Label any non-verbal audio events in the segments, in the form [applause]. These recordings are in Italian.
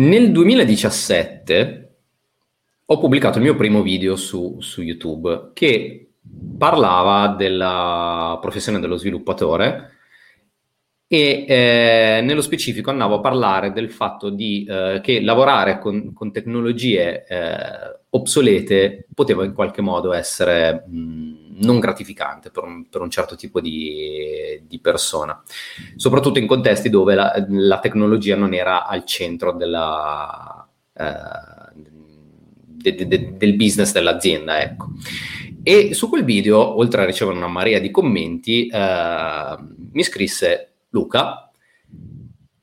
Nel 2017 ho pubblicato il mio primo video su, su YouTube che parlava della professione dello sviluppatore e eh, nello specifico andavo a parlare del fatto di, eh, che lavorare con, con tecnologie eh, obsolete poteva in qualche modo essere mh, non gratificante per un, per un, certo tipo di, di, persona, soprattutto in contesti dove la, la tecnologia non era al centro della, eh, de, de, de, del business dell'azienda. Ecco. E su quel video, oltre a ricevere una marea di commenti, eh, mi scrisse Luca,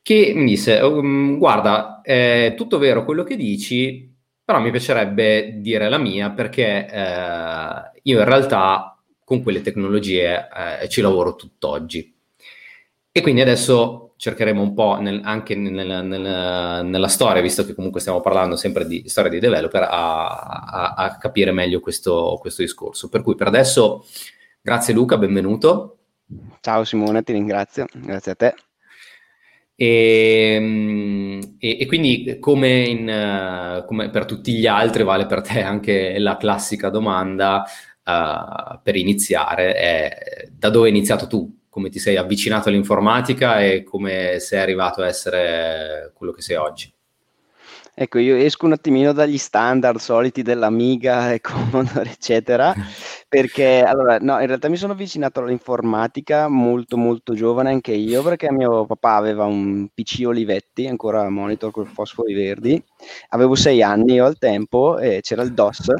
che mi disse, um, guarda, è tutto vero quello che dici, però mi piacerebbe dire la mia perché eh, io in realtà con quelle tecnologie eh, ci lavoro tutt'oggi. E quindi adesso cercheremo un po' nel, anche nel, nel, nella storia, visto che comunque stiamo parlando sempre di storia di developer, a, a, a capire meglio questo, questo discorso. Per cui per adesso, grazie Luca, benvenuto. Ciao Simone, ti ringrazio, grazie a te. E, ehm, e, e quindi come, in, come, per tutti gli altri vale per te anche la classica domanda uh, per iniziare è da dove hai iniziato tu? Come ti sei avvicinato all'informatica e come sei arrivato a essere quello che sei oggi? Ecco, io esco un attimino dagli standard soliti dell'Amiga [laughs] e Commodore, eccetera, [laughs] perché allora, no, in realtà mi sono avvicinato all'informatica molto molto giovane anche io, perché mio papà aveva un PC Olivetti, ancora monitor con fosfori verdi, avevo sei anni io al tempo e c'era il DOS,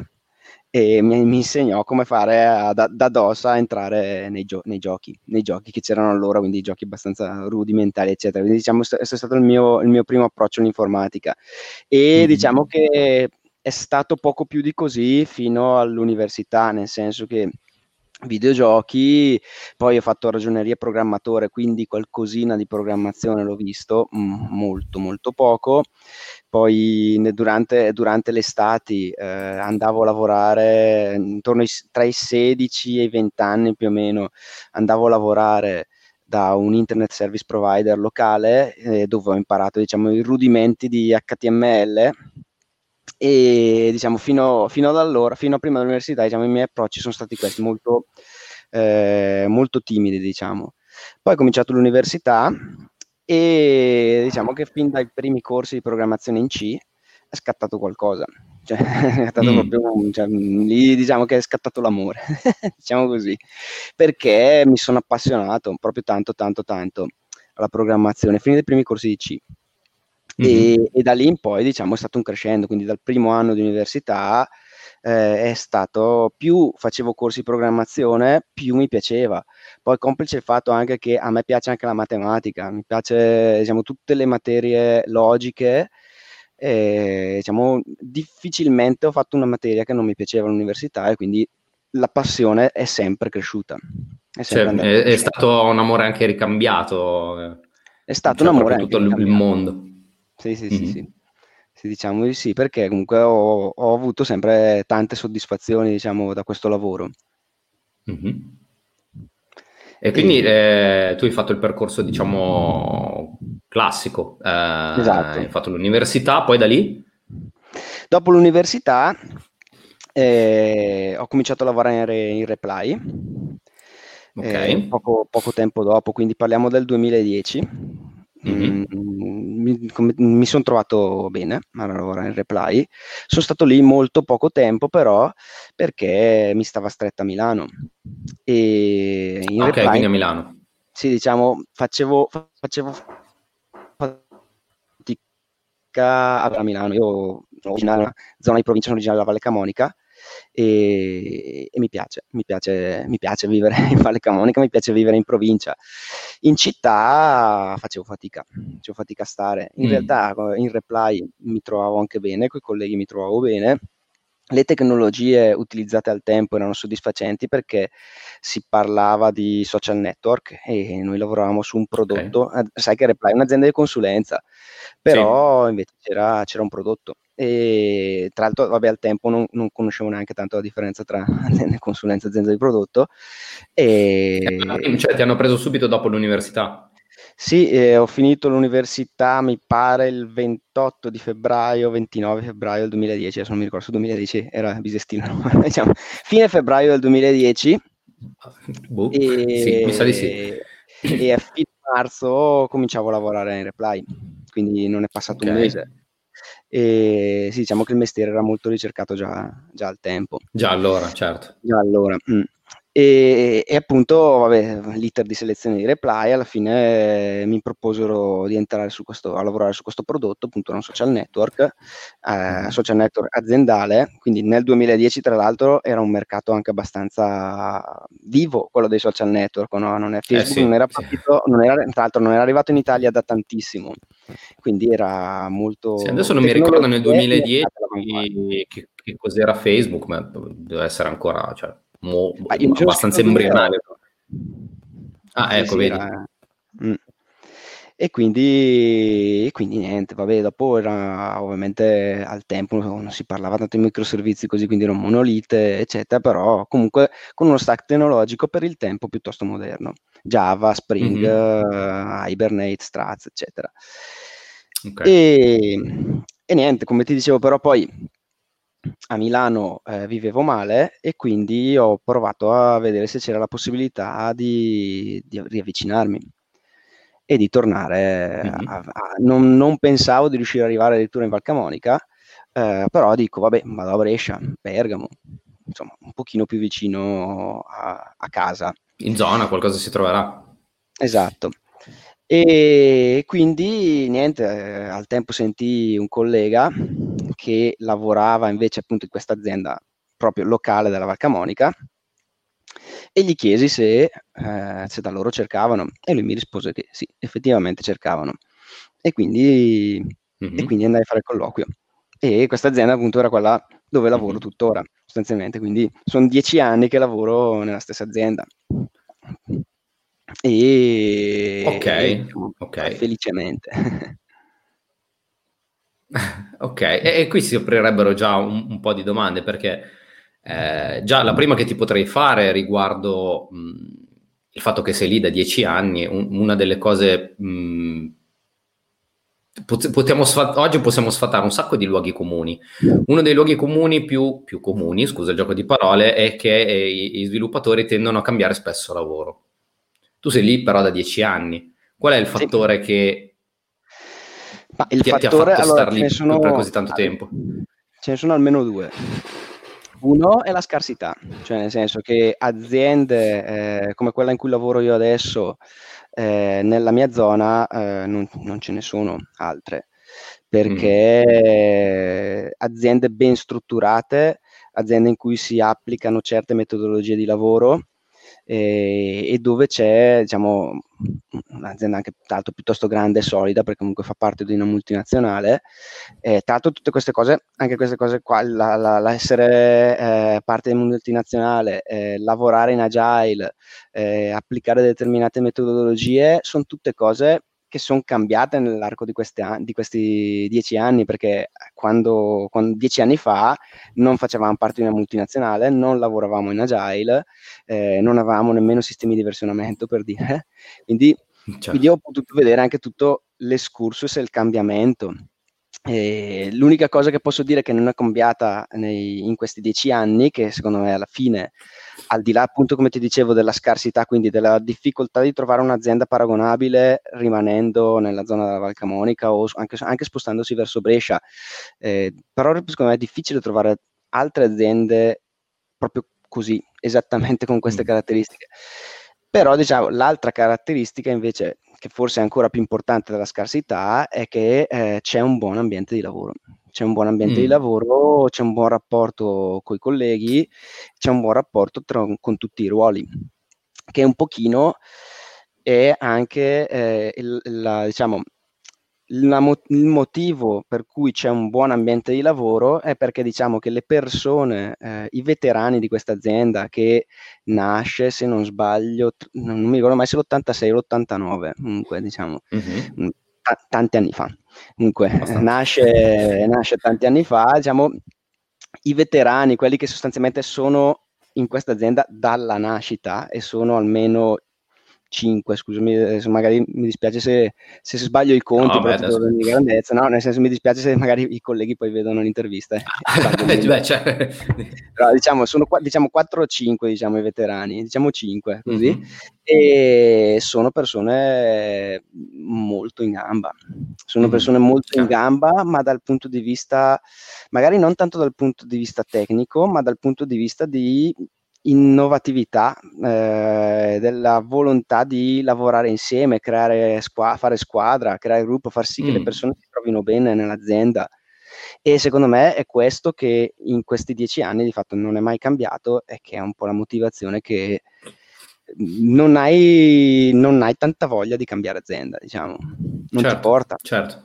e mi, mi insegnò come fare a, da, da, DOS a entrare nei, gio- nei, giochi, nei giochi che c'erano allora, quindi giochi abbastanza rudimentali, eccetera. Quindi diciamo è stato il mio, il mio primo approccio all'informatica. E mm-hmm. diciamo che è stato poco più di così fino all'università, nel senso che videogiochi, poi ho fatto ragioneria programmatore, quindi qualcosina di programmazione l'ho visto, mm, molto molto poco. Poi durante, durante l'estate eh, andavo a lavorare intorno ai, tra i 16 e i 20 anni più o meno, andavo a lavorare da un internet service provider locale eh, dove ho imparato diciamo, i rudimenti di HTML e diciamo fino, fino ad allora, fino a prima dell'università, diciamo, i miei approcci sono stati questi, molto, eh, molto timidi, diciamo. Poi ho cominciato l'università e diciamo che fin dai primi corsi di programmazione in C è scattato qualcosa. Cioè, [laughs] è scattato mm. proprio, cioè, lì diciamo che è scattato l'amore, [laughs] diciamo così, perché mi sono appassionato proprio tanto, tanto, tanto alla programmazione, fin dai primi corsi di C. E, mm-hmm. e, da lì in poi diciamo è stato un crescendo, quindi dal primo anno di università eh, è stato più facevo corsi di programmazione, più mi piaceva. Poi complice il fatto anche che a me piace anche la matematica, mi piace diciamo, tutte le materie logiche. E, diciamo, difficilmente ho fatto una materia che non mi piaceva all'università e quindi la passione è sempre cresciuta. È, sempre cioè, è, è stato un amore anche ricambiato. È stato cioè, un amore per tutto il mondo. Sì, sì, mm-hmm. sì, sì. sì, diciamo di sì, perché comunque ho, ho, avuto sempre tante soddisfazioni, diciamo, da questo lavoro. Mm-hmm. E quindi. Eh, tu hai fatto il percorso, diciamo, classico. Eh, esatto. Hai fatto l'università, poi da lì? Dopo l'università eh, ho cominciato a lavorare in Reply. Okay. Eh, poco, poco tempo dopo, quindi parliamo del 2010 Mm-hmm. Mm, mi, mi sono trovato bene a lavorare in reply. Sono stato lì molto poco tempo, però, perché mi stava stretta a Milano. E in ok, reply, quindi a Milano. Sì, diciamo, facevo, facevo fatica a Milano. Io sono originario, zona di provincia, sono originario della Valle Camonica e, e mi, piace, mi, piace, mi piace vivere [laughs] in Valle Camonica, mi piace vivere in provincia. In città facevo fatica, facevo fatica a stare. In mm. realtà in reply mi trovavo anche bene, con i colleghi mi trovavo bene. Le tecnologie utilizzate al tempo erano soddisfacenti perché si parlava di social network e noi lavoravamo su un prodotto. Okay. Sai che Reply è un'azienda di consulenza, però sì. invece c'era, c'era un prodotto e tra l'altro vabbè al tempo non, non conoscevo neanche tanto la differenza tra [laughs] consulenza e azienda di prodotto e... Eh, cioè ti hanno preso subito dopo l'università? Sì, eh, ho finito l'università, mi pare, il 28 di febbraio, 29 febbraio del 2010, adesso non mi ricordo se 2010 era bisestino, [laughs] diciamo, fine febbraio del 2010. Boh, e, sì, mi sa di sì. E a fine marzo cominciavo a lavorare in Reply, quindi non è passato okay. un mese. E sì, diciamo che il mestiere era molto ricercato già, già al tempo. Già allora, certo. Già allora. Mm. E, e, appunto, vabbè, l'iter di selezione di Reply, alla fine eh, mi proposero di entrare su questo, a lavorare su questo prodotto, appunto, un social network, eh, social network aziendale, quindi nel 2010 tra l'altro era un mercato anche abbastanza vivo, quello dei social network, no? non è, Facebook eh sì, non era partito, sì. non era, tra l'altro non era arrivato in Italia da tantissimo, quindi era molto... Sì, adesso non mi ricordo nel 2010 che, che, cos'era Facebook, ma deve essere ancora... Cioè mo- abbastanza embrionale. Ah, ecco, sì, vedi. Era... Mm. E quindi, e quindi, niente, vabbè, dopo era ovviamente al tempo non si parlava tanto di microservizi così, quindi era un monolite, eccetera, però comunque con uno stack tecnologico per il tempo piuttosto moderno. Java, Spring, mm-hmm. uh, Hibernate, Struts, eccetera. Okay. E, e niente, come ti dicevo, però poi a Milano eh, vivevo male e quindi ho provato a vedere se c'era la possibilità di, di riavvicinarmi e di tornare. Mm-hmm. A, a, non, non, pensavo di riuscire ad arrivare addirittura in Valcamonica, eh, però dico, vabbè, vado a Brescia, Bergamo, insomma, un pochino più vicino a, a casa. In zona qualcosa si troverà. Esatto. E quindi niente, eh, al tempo sentii un collega che lavorava invece appunto in questa azienda proprio locale della Valcamonica e gli chiesi se, eh, se, da loro cercavano e lui mi rispose che sì, effettivamente cercavano e quindi, mm-hmm. e quindi andai a fare il colloquio e questa azienda appunto era quella dove lavoro mm-hmm. tuttora sostanzialmente, quindi sono dieci anni che lavoro nella stessa azienda e, ok, e, okay. felicemente [laughs] [laughs] Ok, e, e, qui si aprirebbero già un, un po' di domande perché eh, già la prima che ti potrei fare riguardo mh, il fatto che sei lì da dieci anni, un, una delle cose... Mh, Potiamo sfat- oggi possiamo sfatare un sacco di luoghi comuni. Uno dei luoghi comuni più, più comuni, scusa il gioco di parole, è che eh, i, i, sviluppatori tendono a cambiare spesso lavoro. Tu sei lì però da dieci anni. Qual è il fattore sì. che ma il ti, fattore, ti allora, lì sono, per così tanto tempo? Ce ne sono almeno due. Uno è la scarsità, cioè nel senso che aziende eh, come quella in cui lavoro io adesso, eh, nella mia zona eh, non, non, ce ne sono altre, perché mm. aziende ben strutturate, aziende in cui si applicano certe metodologie di lavoro, e, e dove c'è diciamo, un'azienda anche tra piuttosto grande e solida perché comunque fa parte di una multinazionale eh, tra l'altro tutte queste cose anche queste cose qua la, la, la essere eh, parte di una multinazionale eh, lavorare in agile eh, applicare determinate metodologie sono tutte cose che sono cambiate nell'arco di, an- di, questi dieci anni, perché quando, quando, dieci anni fa non facevamo parte di una multinazionale, non lavoravamo in agile, eh, non avevamo nemmeno sistemi di versionamento per dire, quindi, certo. quindi ho potuto vedere anche tutto l'escursus e il cambiamento. E l'unica cosa che posso dire che non è cambiata nei, in questi dieci anni, che secondo me alla fine, al di là appunto come ti dicevo della scarsità, quindi della difficoltà di trovare un'azienda paragonabile rimanendo nella zona della Val Camonica o anche, anche spostandosi verso Brescia, eh, però secondo me è difficile trovare altre aziende proprio così, esattamente con queste mm. caratteristiche. Però diciamo, l'altra caratteristica invece che forse è ancora più importante della scarsità, è che eh, c'è un buon ambiente di lavoro. C'è un buon ambiente mm. di lavoro, c'è un buon rapporto con i colleghi, c'è un buon rapporto tra, con tutti i ruoli, che un pochino è anche eh, il, la, diciamo, mo- il motivo per cui c'è un buon ambiente di lavoro è perché diciamo che le persone, eh, i veterani di questa azienda che nasce, se non sbaglio, tr- non mi ricordo mai se l'86 o l'89, comunque diciamo, mm-hmm. t- tanti anni fa. Comunque nasce, nasce tanti anni fa, diciamo, i veterani, quelli che sostanzialmente sono in questa azienda dalla nascita e sono almeno 5, scusami, adesso magari mi dispiace se, se sbaglio i conti, no, beh, di grandezza, no, nel senso mi dispiace se magari i colleghi poi vedono l'intervista. Eh, [laughs] beh, cioè... [laughs] però, diciamo, sono diciamo 4 o 5 diciamo, i veterani, diciamo 5 così, mm-hmm. e sono persone molto in gamba, sono mm-hmm. persone molto in gamba, ma dal punto di vista, magari non tanto dal punto di vista tecnico, ma dal punto di vista di innovatività, eh, della volontà di lavorare insieme, creare squa- fare squadra, creare gruppo, far sì mm. che le mm. persone si trovino bene nell'azienda. E secondo me è questo che in questi dieci anni di fatto non è mai cambiato e che è un po' la motivazione che non hai, non hai tanta voglia di cambiare azienda, diciamo, non certo, ti porta. Certo.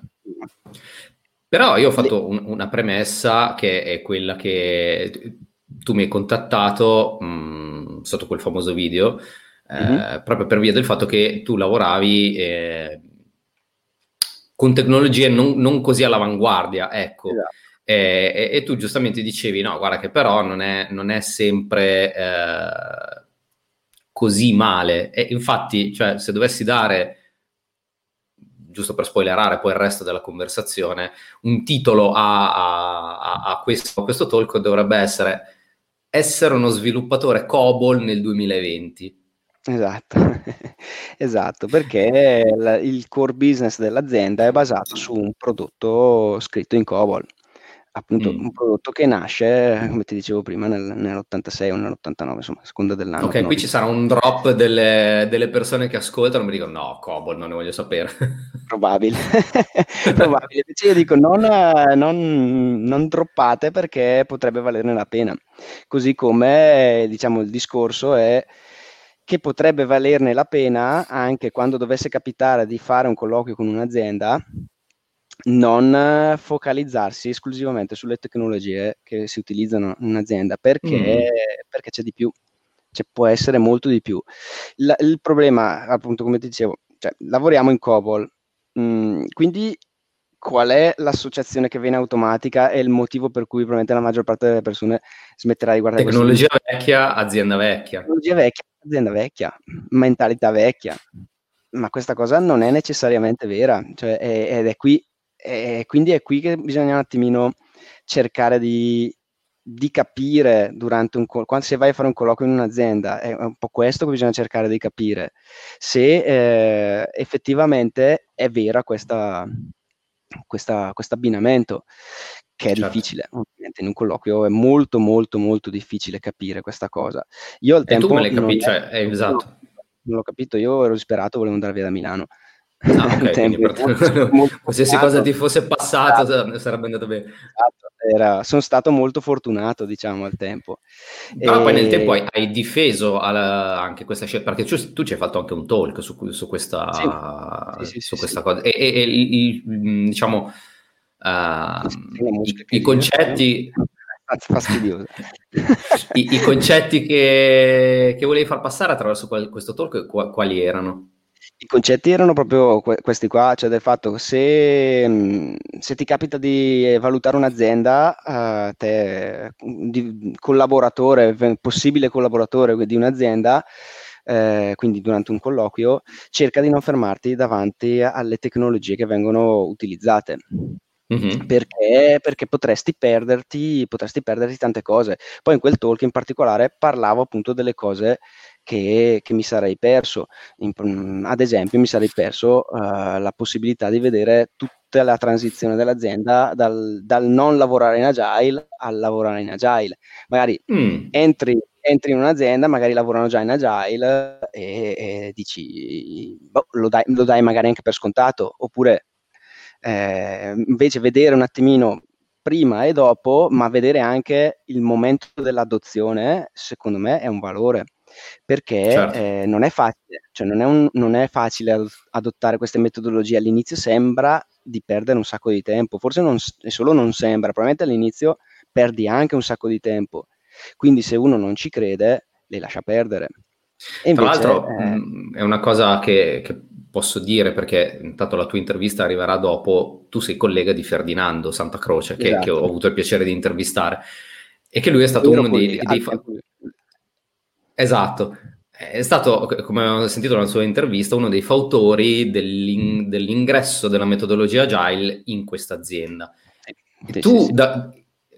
Però io ho fatto un, una premessa che è quella che tu mi hai contattato mh, mm, sotto quel famoso video eh, mm-hmm. proprio per via del fatto che tu lavoravi eh, con tecnologie non, non, così all'avanguardia, ecco. Esatto. E, e, tu giustamente dicevi, no, guarda che però non è, non è sempre eh, così male. E infatti, cioè, se dovessi dare giusto per spoilerare poi il resto della conversazione, un titolo a, a, a, questo, a questo talk dovrebbe essere essere uno sviluppatore COBOL nel 2020. Esatto, [laughs] esatto, perché il core business dell'azienda è basato su un prodotto scritto in COBOL appunto mm. un prodotto che nasce, come ti dicevo prima, nel, nell'86 o nell'89, insomma, a seconda dell'anno. Ok, qui ci sarà un drop delle, delle, persone che ascoltano mi dicono no, Cobol, non ne voglio sapere. [laughs] Probabile, [laughs] probabile. Invece io dico non, non, non droppate perché potrebbe valerne la pena. Così come, diciamo, il discorso è che potrebbe valerne la pena anche quando dovesse capitare di fare un colloquio con un'azienda non focalizzarsi esclusivamente sulle tecnologie che si utilizzano in un'azienda perché, mm. perché c'è di più, cioè, può essere molto di più. La, il problema, appunto, come ti dicevo, cioè, lavoriamo in COBOL, mm, quindi qual è l'associazione che viene automatica e il motivo per cui probabilmente la maggior parte delle persone smetterà di guardare tecnologia vecchia, azienda vecchia. Tecnologia vecchia, azienda vecchia, mentalità vecchia. Ma questa cosa non è necessariamente vera, cioè, ed è qui e quindi è qui che bisogna un attimino cercare di, di capire durante un quando se vai a fare un colloquio in un'azienda è un po' questo che bisogna cercare di capire se eh, effettivamente è vera questa questo abbinamento che è certo. difficile ovviamente in un colloquio è molto molto molto difficile capire questa cosa io al tempo tu me l'hai capito cioè, eh, esatto. non l'ho capito io ero disperato volevo andare via da Milano Ah, [laughs] okay, molto, [laughs] molto qualsiasi cosa ti fosse passato esatto. sarebbe andato bene. Esatto. Era, sono stato molto fortunato, diciamo, al tempo. Però e... poi nel tempo hai, hai difeso alla, anche questa scelta, perché tu, tu, ci hai fatto anche un talk su, su questa, sì. Sì, sì, su questa cosa. E, e, e il, diciamo, uh, i, concetti... [laughs] Fastidioso. I, I, concetti che, che volevi far passare attraverso questo talk quali erano? I concetti erano proprio que- questi qua, cioè del fatto che se, mm, se ti capita di valutare un'azienda, uh, te, di collaboratore, possibile collaboratore di un'azienda, eh, quindi durante un colloquio, cerca di non fermarti davanti alle tecnologie che vengono utilizzate. Mm-hmm. Perché, perché potresti, perderti, potresti perderti tante cose. Poi in quel talk in particolare parlavo appunto delle cose che, che mi sarei perso. In, mm, ad esempio, mi sarei perso uh, la possibilità di vedere tutta la transizione dell'azienda dal, dal, non lavorare in agile al lavorare in agile. Magari mm. entri, entri in un'azienda, magari lavorano già in agile e, e dici, boh, lo, dai, lo, dai, magari anche per scontato, oppure eh, invece vedere un attimino prima e dopo, ma vedere anche il momento dell'adozione, secondo me è un valore perché certo. eh, non è facile, cioè non è, un, non è facile adottare queste metodologie. All'inizio sembra di perdere un sacco di tempo, forse non, solo non sembra, probabilmente all'inizio perdi anche un sacco di tempo. Quindi se uno non ci crede, le lascia perdere. Invece, Tra l'altro eh, mh, è una cosa che, che, posso dire perché intanto la tua intervista arriverà dopo, tu sei collega di Ferdinando Santa Croce che, esatto. che ho avuto il piacere di intervistare e che lui è stato uno dei, dei, dei, Esatto. è stato, come ho sentito nella sua intervista, uno dei fautori dell'in- dell'ingresso della metodologia Agile in questa azienda. Sì, tu sì, sì. Da,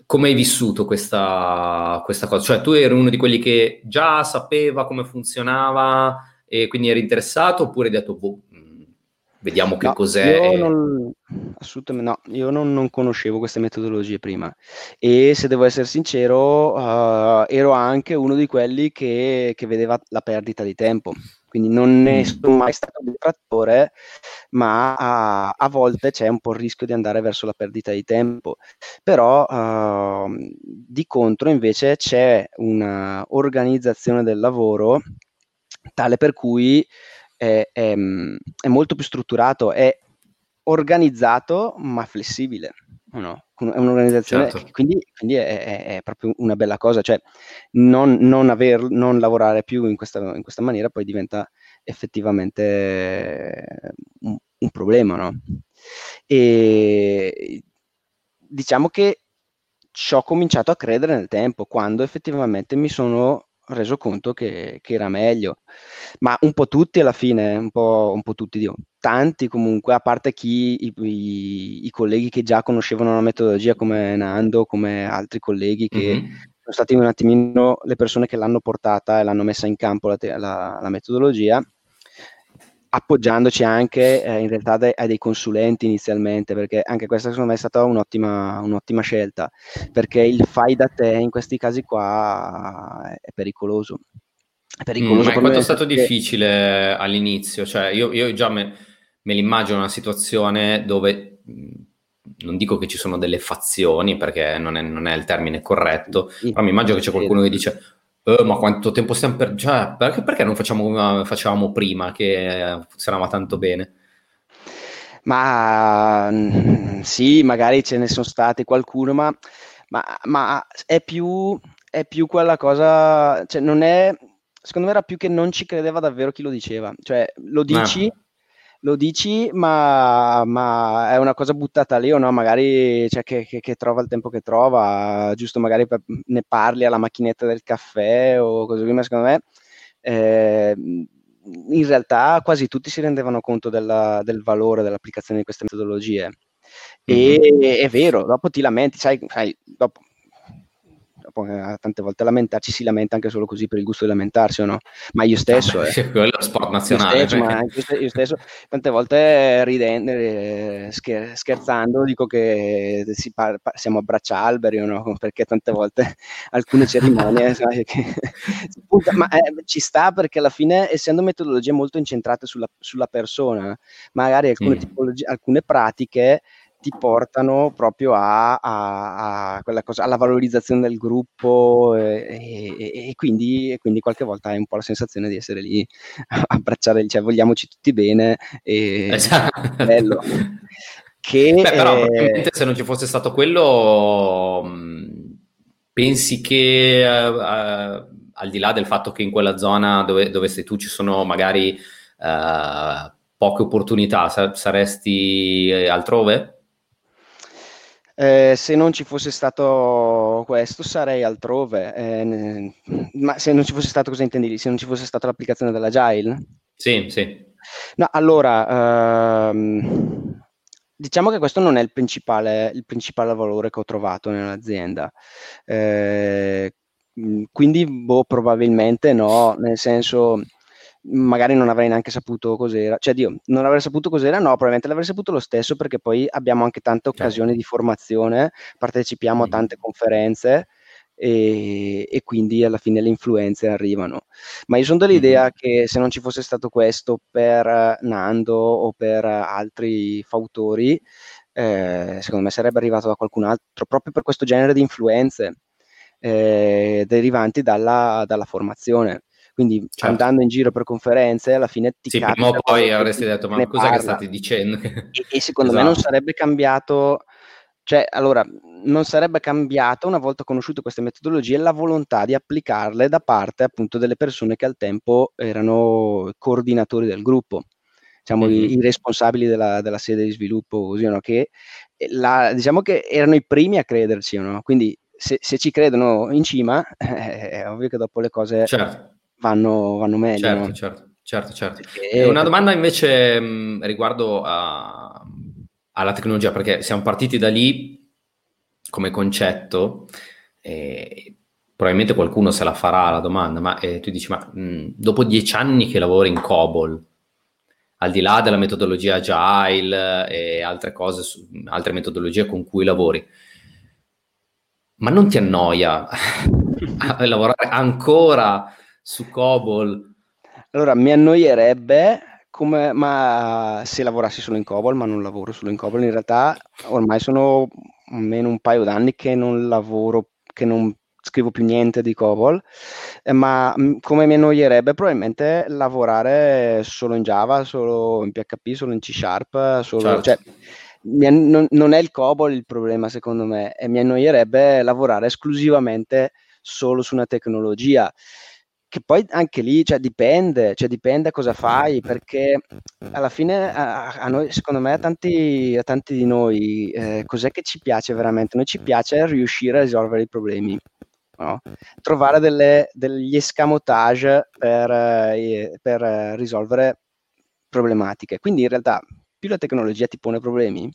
come hai vissuto questa, questa, cosa? Cioè tu eri uno di quelli che già sapeva come funzionava e quindi eri interessato oppure hai detto, boh, Vediamo che no, cos'è. Io non, assolutamente no, io non, non, conoscevo queste metodologie prima e se devo essere sincero uh, ero anche uno di quelli che, che, vedeva la perdita di tempo, quindi non ne mm. sono mai stato un detrattore, ma a, a, volte c'è un po' il rischio di andare verso la perdita di tempo, però uh, di contro invece c'è un'organizzazione del lavoro tale per cui è, è, è molto più strutturato, è organizzato ma flessibile. No? È un'organizzazione, certo. quindi, quindi è, è, proprio una bella cosa, cioè non, non, aver, non lavorare più in questa, in questa, maniera poi diventa effettivamente un, un problema. No? E diciamo che ci ho cominciato a credere nel tempo, quando effettivamente mi sono reso conto che, che, era meglio. Ma un po' tutti alla fine, un po', un po tutti, Dio. tanti comunque, a parte chi, i, i, i, colleghi che già conoscevano la metodologia come Nando, come altri colleghi che mm-hmm. sono stati un attimino le persone che l'hanno portata e l'hanno messa in campo la, la, la metodologia appoggiandoci anche eh, in realtà de- a dei consulenti inizialmente, perché anche questa secondo me è stata un'ottima, un'ottima scelta, perché il fai da te in questi casi qua è pericoloso. È pericoloso. Mm, ma quanto è stato perché... difficile all'inizio? Cioè, io, io già me, me l'immagino una situazione dove non dico che ci sono delle fazioni perché non è, non è il termine corretto, sì, però mi immagino che c'è qualcuno che dice Uh, ma quanto tempo stiamo per... Cioè, perché, perché non facciamo come facevamo prima, che funzionava tanto bene? Ma mm, sì, magari ce ne sono stati qualcuno, ma, ma, ma è, più, è, più, quella cosa... Cioè, non è... Secondo me era più che non ci credeva davvero chi lo diceva. Cioè, lo dici... Ah lo dici, ma, ma, è una cosa buttata lì o no? Magari cioè, che, che, che, trova il tempo che trova, giusto magari per, ne parli alla macchinetta del caffè o così, ma secondo me eh, in realtà quasi tutti si rendevano conto della, del valore dell'applicazione di queste metodologie. E mm-hmm. è vero, dopo ti lamenti, sai, sai dopo, eh, tante volte lamentarci, ci si lamenta anche solo così per il gusto di lamentarsi o no? Ma io stesso... Eh, [laughs] quello è lo sport nazionale. Io stesso, perché... io stesso tante volte ridendo, eh, scher- scherzando, dico che par- siamo abbraccialberi o no? [laughs] Perché tante volte alcune cerimonie... [laughs] sai, che... ma eh, ci sta perché alla fine, essendo metodologie molto incentrate sulla, sulla persona, magari alcune, mm. tipologie, alcune pratiche ti portano proprio a, a, a quella cosa, alla valorizzazione del gruppo e, e, e, quindi, e, quindi, qualche volta hai un po' la sensazione di essere lì a abbracciare, cioè vogliamoci tutti bene e esatto. bello. Che, Beh, però eh, se non ci fosse stato quello, pensi che uh, uh, al di là del fatto che in quella zona dove, dove sei tu ci sono magari uh, poche opportunità, saresti altrove? Eh, se non ci fosse stato questo sarei altrove, eh, ma se non ci fosse stato cosa intendi? Se non ci fosse stata l'applicazione dell'Agile? Sì, sì. No, allora, ehm, diciamo che questo non è il principale, il principale valore che ho trovato nell'azienda. Eh, quindi, boh, probabilmente no, nel senso magari non avrei neanche saputo cos'era. Cioè, Dio, non avrei saputo cos'era, no, probabilmente l'avrei saputo lo stesso perché poi abbiamo anche tante certo. occasioni certo. di formazione, partecipiamo a tante conferenze e, e, quindi alla fine le influenze arrivano. Ma io sono dell'idea mm. che se non ci fosse stato questo per Nando o per altri fautori, eh, secondo me sarebbe arrivato da qualcun altro proprio per questo genere di influenze eh, derivanti dalla, dalla formazione. Quindi certo. andando in giro per conferenze, alla fine ti sì, prima o poi avresti detto, ma parla. che state dicendo? E, e secondo esatto. me non esatto. sarebbe cambiato, cioè, allora, non sarebbe cambiata una volta conosciute queste metodologie la volontà di applicarle da parte appunto delle persone che al tempo erano coordinatori del gruppo diciamo, mm-hmm. i, i, responsabili della, della, sede di sviluppo, così, no? che la, diciamo che erano i primi a crederci, no? quindi se, se, ci credono in cima, [laughs] eh, è ovvio che dopo le cose certo vanno, vanno meglio. Certo, no? certo, certo, certo. Perché... Una domanda invece mh, riguardo a, alla tecnologia, perché siamo partiti da lì come concetto, e probabilmente qualcuno se la farà la domanda, ma eh, tu dici, ma mh, dopo dieci anni che lavori in COBOL, al di là della metodologia agile e altre cose, altre metodologie con cui lavori, ma non ti annoia [laughs] lavorare ancora su COBOL? Allora, mi annoierebbe come, ma se lavorassi solo in COBOL, ma non lavoro solo in COBOL, in realtà ormai sono almeno un paio d'anni che non lavoro, che non scrivo più niente di COBOL, eh, ma mm, come mi annoierebbe probabilmente lavorare solo in Java, solo in PHP, solo in C Sharp, solo, certo. cioè, non, non, è il COBOL il problema secondo me, e mi annoierebbe lavorare esclusivamente solo su una tecnologia che poi anche lì cioè, dipende, cioè, dipende cosa fai, perché alla fine a, a noi, secondo me, a tanti, a tanti di noi, eh, cos'è che ci piace veramente? Noi ci piace riuscire a risolvere i problemi. No? Trovare delle, degli escamotage per, eh, per risolvere problematiche. Quindi in realtà più la tecnologia ti pone problemi,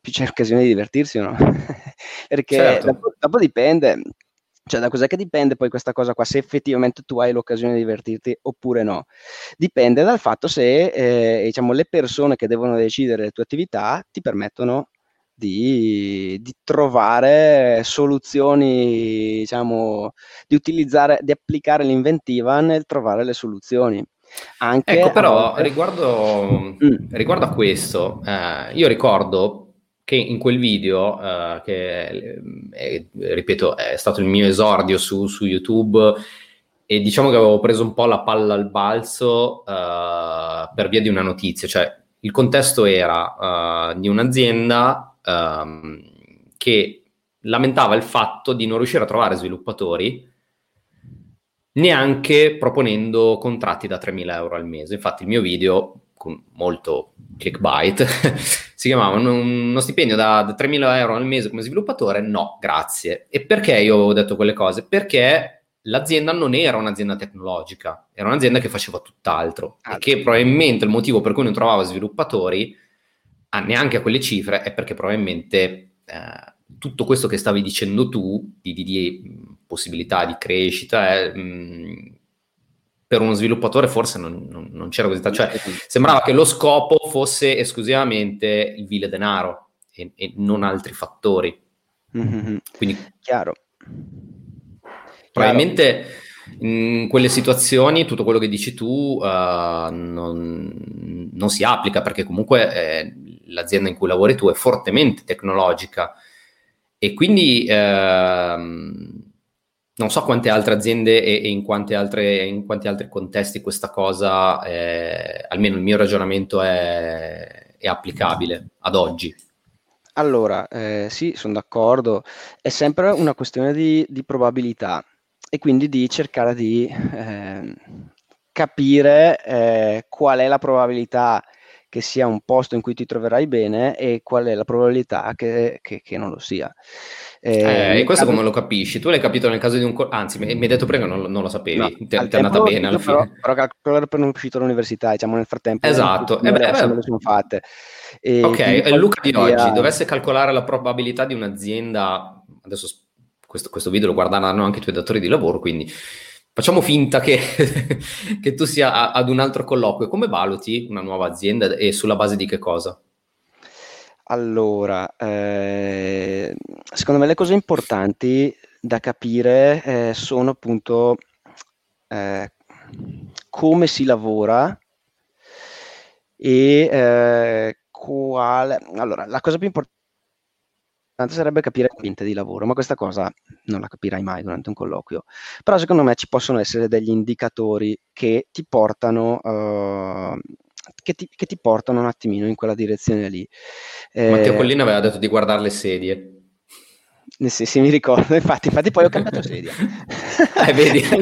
più c'è occasione di divertirsi no? [laughs] Perché certo. dopo, dopo dipende, cioè, da cos'è che dipende poi questa cosa qua? Se effettivamente tu hai l'occasione di divertirti oppure no. Dipende dal fatto se eh, diciamo, le persone che devono decidere le tue attività ti permettono di, di trovare soluzioni, diciamo, di utilizzare, di applicare l'inventiva nel trovare le soluzioni. Anche ecco, però volte... riguardo, mm. riguardo, a questo, eh, io ricordo che in quel video, uh, che è, ripeto, è stato il mio esordio su, su, YouTube, e diciamo che avevo preso un po' la palla al balzo uh, per via di una notizia, cioè il contesto era uh, di un'azienda um, che lamentava il fatto di non riuscire a trovare sviluppatori neanche proponendo contratti da 3.000 euro al mese. Infatti il mio video, con molto clickbait, [laughs] si chiamava uno stipendio da, da 3.000 euro al mese come sviluppatore? No, grazie. E perché io avevo detto quelle cose? Perché l'azienda non era un'azienda tecnologica, era un'azienda che faceva tutt'altro ah, e che probabilmente il motivo per cui non trovava sviluppatori, ah, neanche a quelle cifre, è perché probabilmente eh, tutto questo che stavi dicendo tu, di, di, di possibilità di crescita, è, mh, mm, per uno sviluppatore forse non, non, non c'era così tanto. Cioè, sembrava che lo scopo fosse esclusivamente il vile denaro e, e non altri fattori. Mm-hmm. Quindi, chiaro. Probabilmente in quelle situazioni tutto quello che dici tu uh, non, non, si applica perché comunque eh, l'azienda in cui lavori tu è fortemente tecnologica e quindi uh, non so quante altre aziende e, e in, altre, in, quanti altri contesti questa cosa, eh, almeno il mio ragionamento è, è applicabile ad oggi. Allora, eh, sì, sono d'accordo, è sempre una questione di, di probabilità e quindi di cercare di eh, capire eh, qual è la probabilità che sia un posto in cui ti troverai bene e qual è la probabilità che, che, che non lo sia. Eh, e questo caso... come lo capisci? Tu l'hai capito nel caso di un... Co- anzi, mi, hai detto prima che non, non lo sapevi, no, ti, è andata bene alla però, fine. Però calcolare per non uscito all'università, diciamo nel frattempo. Esatto. Eh beh, beh. sono fatte. E ok, e Luca di oggi via... dovesse calcolare la probabilità di un'azienda, adesso questo, questo video lo guarderanno anche i tuoi datori di lavoro, quindi facciamo finta che, [laughs] che tu sia ad un altro colloquio. Come valuti una nuova azienda e sulla base di che cosa? Allora, eh, secondo me le cose importanti da capire eh, sono appunto eh, come si lavora e eh, quale... Allora, la cosa più importante sarebbe capire l'ambiente di lavoro, ma questa cosa non la capirai mai durante un colloquio. Però secondo me ci possono essere degli indicatori che ti portano... Uh, che ti, che ti, portano un attimino in quella direzione lì. Eh, Matteo Collina aveva detto di guardare le sedie. Sì, sì, mi ricordo, infatti, infatti poi ho cambiato sedia. [laughs] eh, vedi? [laughs]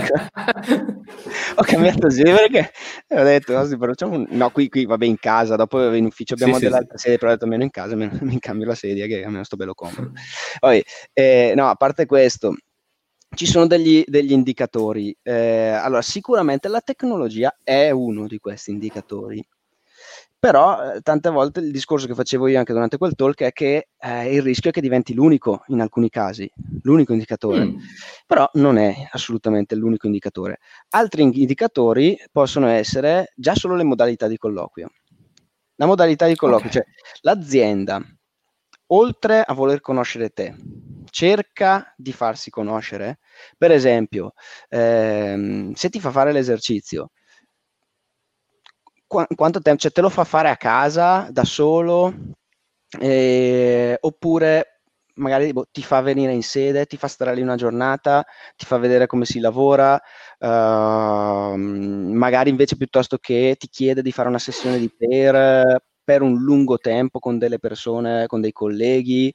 ho cambiato sedia perché ho detto, no, sì, un... no qui, qui, vabbè, in casa, dopo in ufficio abbiamo sì, delle altre sedie, però ho detto almeno in casa mi, [laughs] mi cambio la sedia che almeno sto bello comodo. Poi, eh, no, a parte questo, ci sono degli, degli indicatori. Eh, allora, sicuramente la tecnologia è uno di questi indicatori. Però eh, tante volte il discorso che facevo io anche durante quel talk è che eh, il rischio è che diventi l'unico in alcuni casi, l'unico indicatore. Mm. Però non è assolutamente l'unico indicatore. Altri indicatori possono essere già solo le modalità di colloquio. La modalità di colloquio, okay. cioè l'azienda, oltre a voler conoscere te, cerca di farsi conoscere. Per esempio, ehm, se ti fa fare l'esercizio, qu- quanto tempo, cioè te lo fa fare a casa da solo, eh, oppure magari boh, ti fa venire in sede, ti fa stare lì una giornata, ti fa vedere come si lavora, uh, magari invece piuttosto che ti chiede di fare una sessione di per, per un lungo tempo con delle persone, con dei colleghi.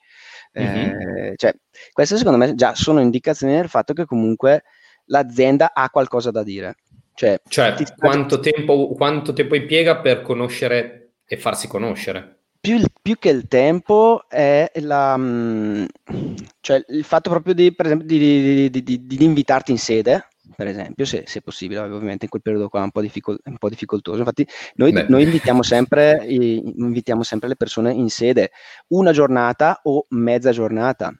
Mm-hmm. cioè, queste secondo me già sono indicazioni del fatto che comunque l'azienda ha qualcosa da dire. Cioè, cioè quanto, tempo, quanto tempo impiega per conoscere e farsi conoscere? Più, più, che il tempo è la, mm, cioè il fatto proprio di, per esempio, di, di, di invitarti in sede, per esempio, se, se, possibile, ovviamente in quel periodo qua è un po', difficol- un po difficoltoso. Infatti, noi, noi invitiamo, sempre, invitiamo sempre le persone in sede una giornata o mezza giornata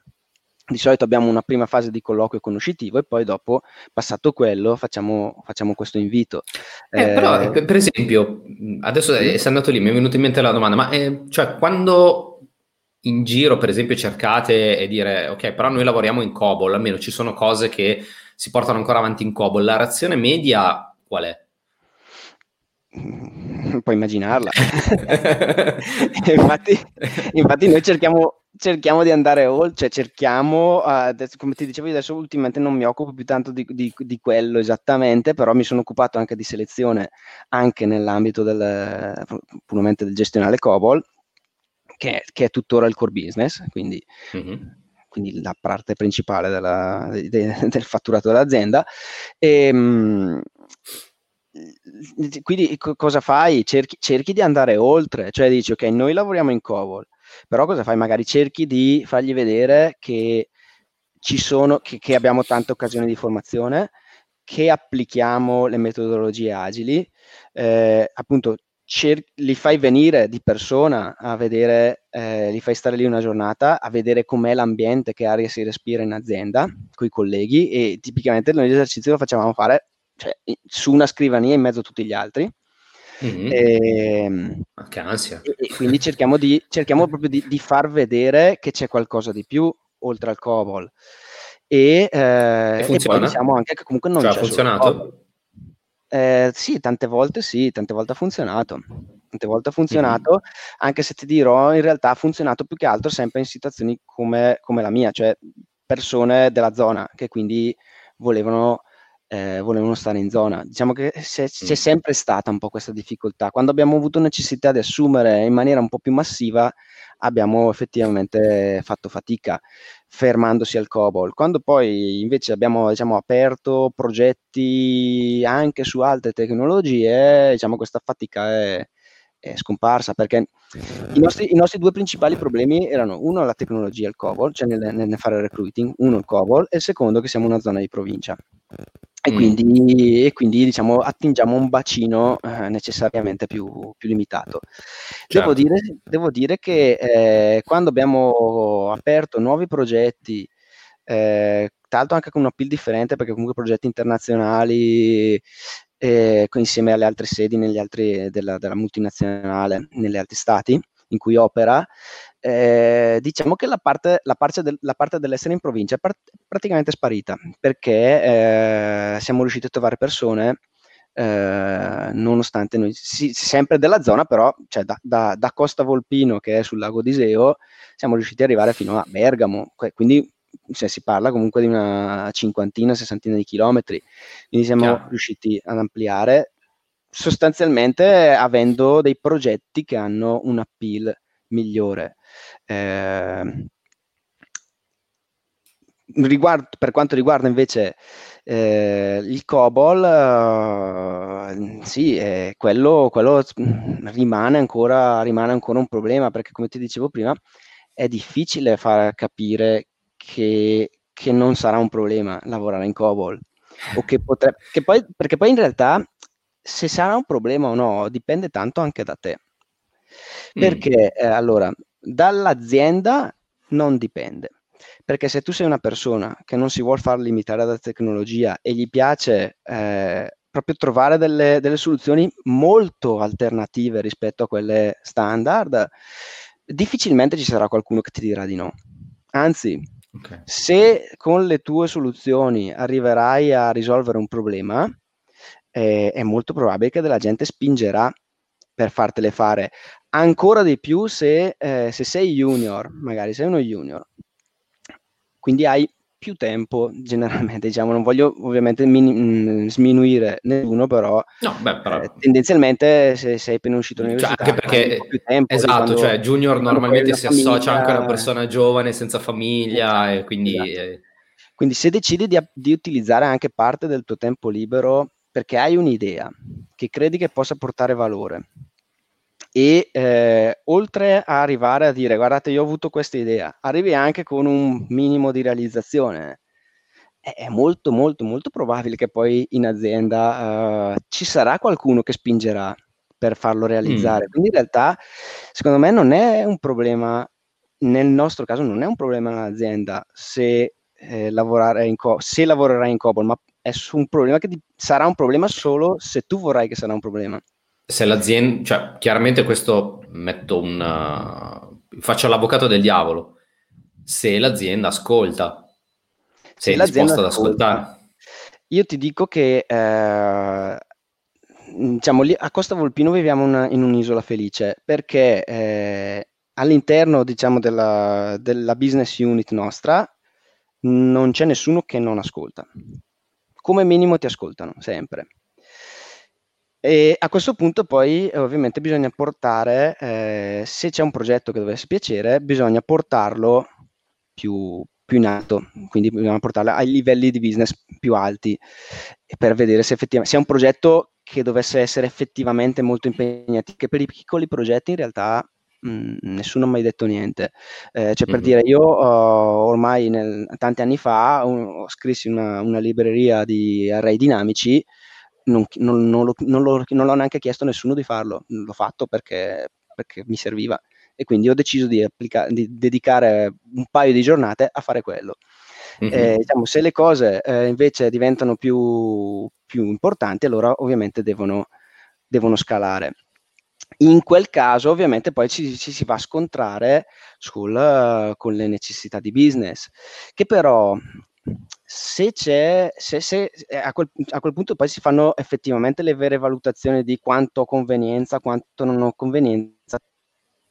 di solito abbiamo una prima fase di colloquio conoscitivo e poi dopo, passato quello, facciamo, facciamo questo invito. Eh, eh, però, per esempio, adesso è andato lì, mi è venuta in mente la domanda, ma eh, cioè, quando in giro, per esempio, cercate e dire, ok, però noi lavoriamo in COBOL, almeno ci sono cose che si portano ancora avanti in COBOL, la reazione media qual è? Puoi immaginarla. [laughs] infatti, infatti noi cerchiamo cerchiamo di andare oltre, cioè cerchiamo, uh, come ti dicevo io adesso ultimamente non mi occupo più tanto di, di, di, quello esattamente, però mi sono occupato anche di selezione anche nell'ambito del, puramente del gestionale COBOL, che, che, è tuttora il core business, quindi, mm-hmm. quindi la parte principale della, de, de, del fatturato dell'azienda. E, ehm, quindi cosa fai? Cerchi, cerchi, di andare oltre, cioè dici ok, noi lavoriamo in COBOL, però cosa fai? Magari cerchi di fargli vedere che ci sono, che, che abbiamo tante occasioni di formazione, che applichiamo le metodologie agili, eh, appunto cer- li fai venire di persona a vedere, eh, li fai stare lì una giornata a vedere com'è l'ambiente, che aria si respira in azienda con i colleghi e tipicamente noi l'esercizio lo facevamo fare cioè, su una scrivania in mezzo a tutti gli altri Mm-hmm. E, ehm, che ansia. E, e quindi cerchiamo, di, cerchiamo proprio di, di, far vedere che c'è qualcosa di più oltre al COBOL. E, eh, e, poi diciamo anche che comunque non cioè, c'è ha funzionato? Eh, sì, tante volte sì, tante volte ha funzionato. Tante volte ha funzionato, mm-hmm. anche se ti dirò, in realtà ha funzionato più che altro sempre in situazioni come, come la mia, cioè persone della zona che quindi volevano eh, volevano stare in zona. Diciamo che c'è, c'è, sempre stata un po' questa difficoltà. Quando abbiamo avuto necessità di assumere in maniera un po' più massiva, abbiamo effettivamente fatto fatica fermandosi al COBOL. Quando poi invece abbiamo diciamo, aperto progetti anche su altre tecnologie, diciamo, questa fatica è, è scomparsa perché i nostri, i nostri, due principali problemi erano uno la tecnologia, il COBOL, cioè nel, nel fare recruiting, uno il COBOL e il secondo che siamo una zona di provincia. E mm. quindi, e quindi, diciamo, attingiamo un bacino eh, necessariamente più, più limitato. Certo. Devo, dire, devo, dire, che eh, quando abbiamo aperto nuovi progetti, eh, tra l'altro anche con un appeal differente, perché comunque progetti internazionali eh, insieme alle altre sedi altri, della, della multinazionale negli altri stati in cui opera, eh, diciamo che la parte, la, parte del, la parte, dell'essere in provincia è par- praticamente sparita perché eh, siamo riusciti a trovare persone eh, nonostante noi si, sempre della zona però cioè da, da, da, Costa Volpino che è sul lago d'Iseo siamo riusciti ad arrivare fino a Bergamo quindi cioè, si parla comunque di una cinquantina, sessantina di chilometri quindi siamo Chiaro. riusciti ad ampliare sostanzialmente avendo dei progetti che hanno un appeal migliore eh, riguardo, per quanto riguarda invece eh, il COBOL, eh, sì, eh, quello, quello rimane, ancora, rimane ancora un problema perché come ti dicevo prima è difficile far capire che che non sarà un problema lavorare in COBOL. O che potrebbe, che poi, perché poi in realtà se sarà un problema o no dipende tanto anche da te. Mm. Perché mm. allora, dall'azienda non dipende. Perché se tu sei una persona che non si vuole far limitare dalla tecnologia e gli piace eh, proprio trovare delle, delle, soluzioni molto alternative rispetto a quelle standard, difficilmente ci sarà qualcuno che ti dirà di no. Anzi, okay. se con le tue soluzioni arriverai a risolvere un problema, eh, è molto probabile che della gente spingerà per fartele fare ancora di più se, eh, se sei junior, magari sei uno junior, quindi hai più tempo generalmente, diciamo, non voglio ovviamente min- mm, sminuire nessuno, però, no, beh, però... Eh, tendenzialmente se sei appena uscito dall'università cioè, anche perché più tempo esatto, quando, cioè junior normalmente si famiglia... associa anche a una persona giovane senza famiglia esatto, e quindi esatto. eh... quindi se decidi di, di utilizzare anche parte del tuo tempo libero perché hai un'idea che credi che possa portare valore e eh, oltre a arrivare a dire guardate io ho avuto questa idea, arrivi anche con un minimo di realizzazione, è molto molto molto probabile che poi in azienda uh, ci sarà qualcuno che spingerà per farlo realizzare. Mm. Quindi in realtà secondo me non è un problema, nel nostro caso non è un problema nell'azienda se, eh, lavorare in co- se lavorerai in COBOL, ma è un problema che ti- sarà un problema solo se tu vorrai che sarà un problema se l'azienda, cioè chiaramente questo metto un, uh, faccio l'avvocato del diavolo, se l'azienda ascolta, se, se è disposta ad ascoltare. Io ti dico che eh, diciamo lì a Costa Volpino viviamo una, in un'isola felice perché eh, all'interno diciamo della, della business unit nostra non c'è nessuno che non ascolta. Come minimo ti ascoltano sempre. E a questo punto poi ovviamente bisogna portare, eh, se c'è un progetto che dovesse piacere, bisogna portarlo più, più in alto, quindi bisogna portarlo ai livelli di business più alti per vedere se effettivamente se è un progetto che dovesse essere effettivamente molto impegnativo, che per i piccoli progetti in realtà mh, mm, nessuno ha mai detto niente. Eh, cioè, per mm-hmm. dire, io uh, ormai nel, tanti anni fa un, scrissi una, una libreria di array dinamici non, non, non, lo, non, lo, non l'ho neanche chiesto a nessuno di farlo, l'ho fatto perché, perché mi serviva e quindi ho deciso di, applica- di, dedicare un paio di giornate a fare quello. Mm-hmm. Eh, diciamo, se le cose eh, invece diventano più, più, importanti, allora ovviamente devono, devono, scalare. In quel caso, ovviamente, poi ci, ci si va a scontrare sul, uh, con le necessità di business, che però se c'è, se, se eh, a, quel, a, quel, punto poi si fanno effettivamente le vere valutazioni di quanto ho convenienza, quanto non ho convenienza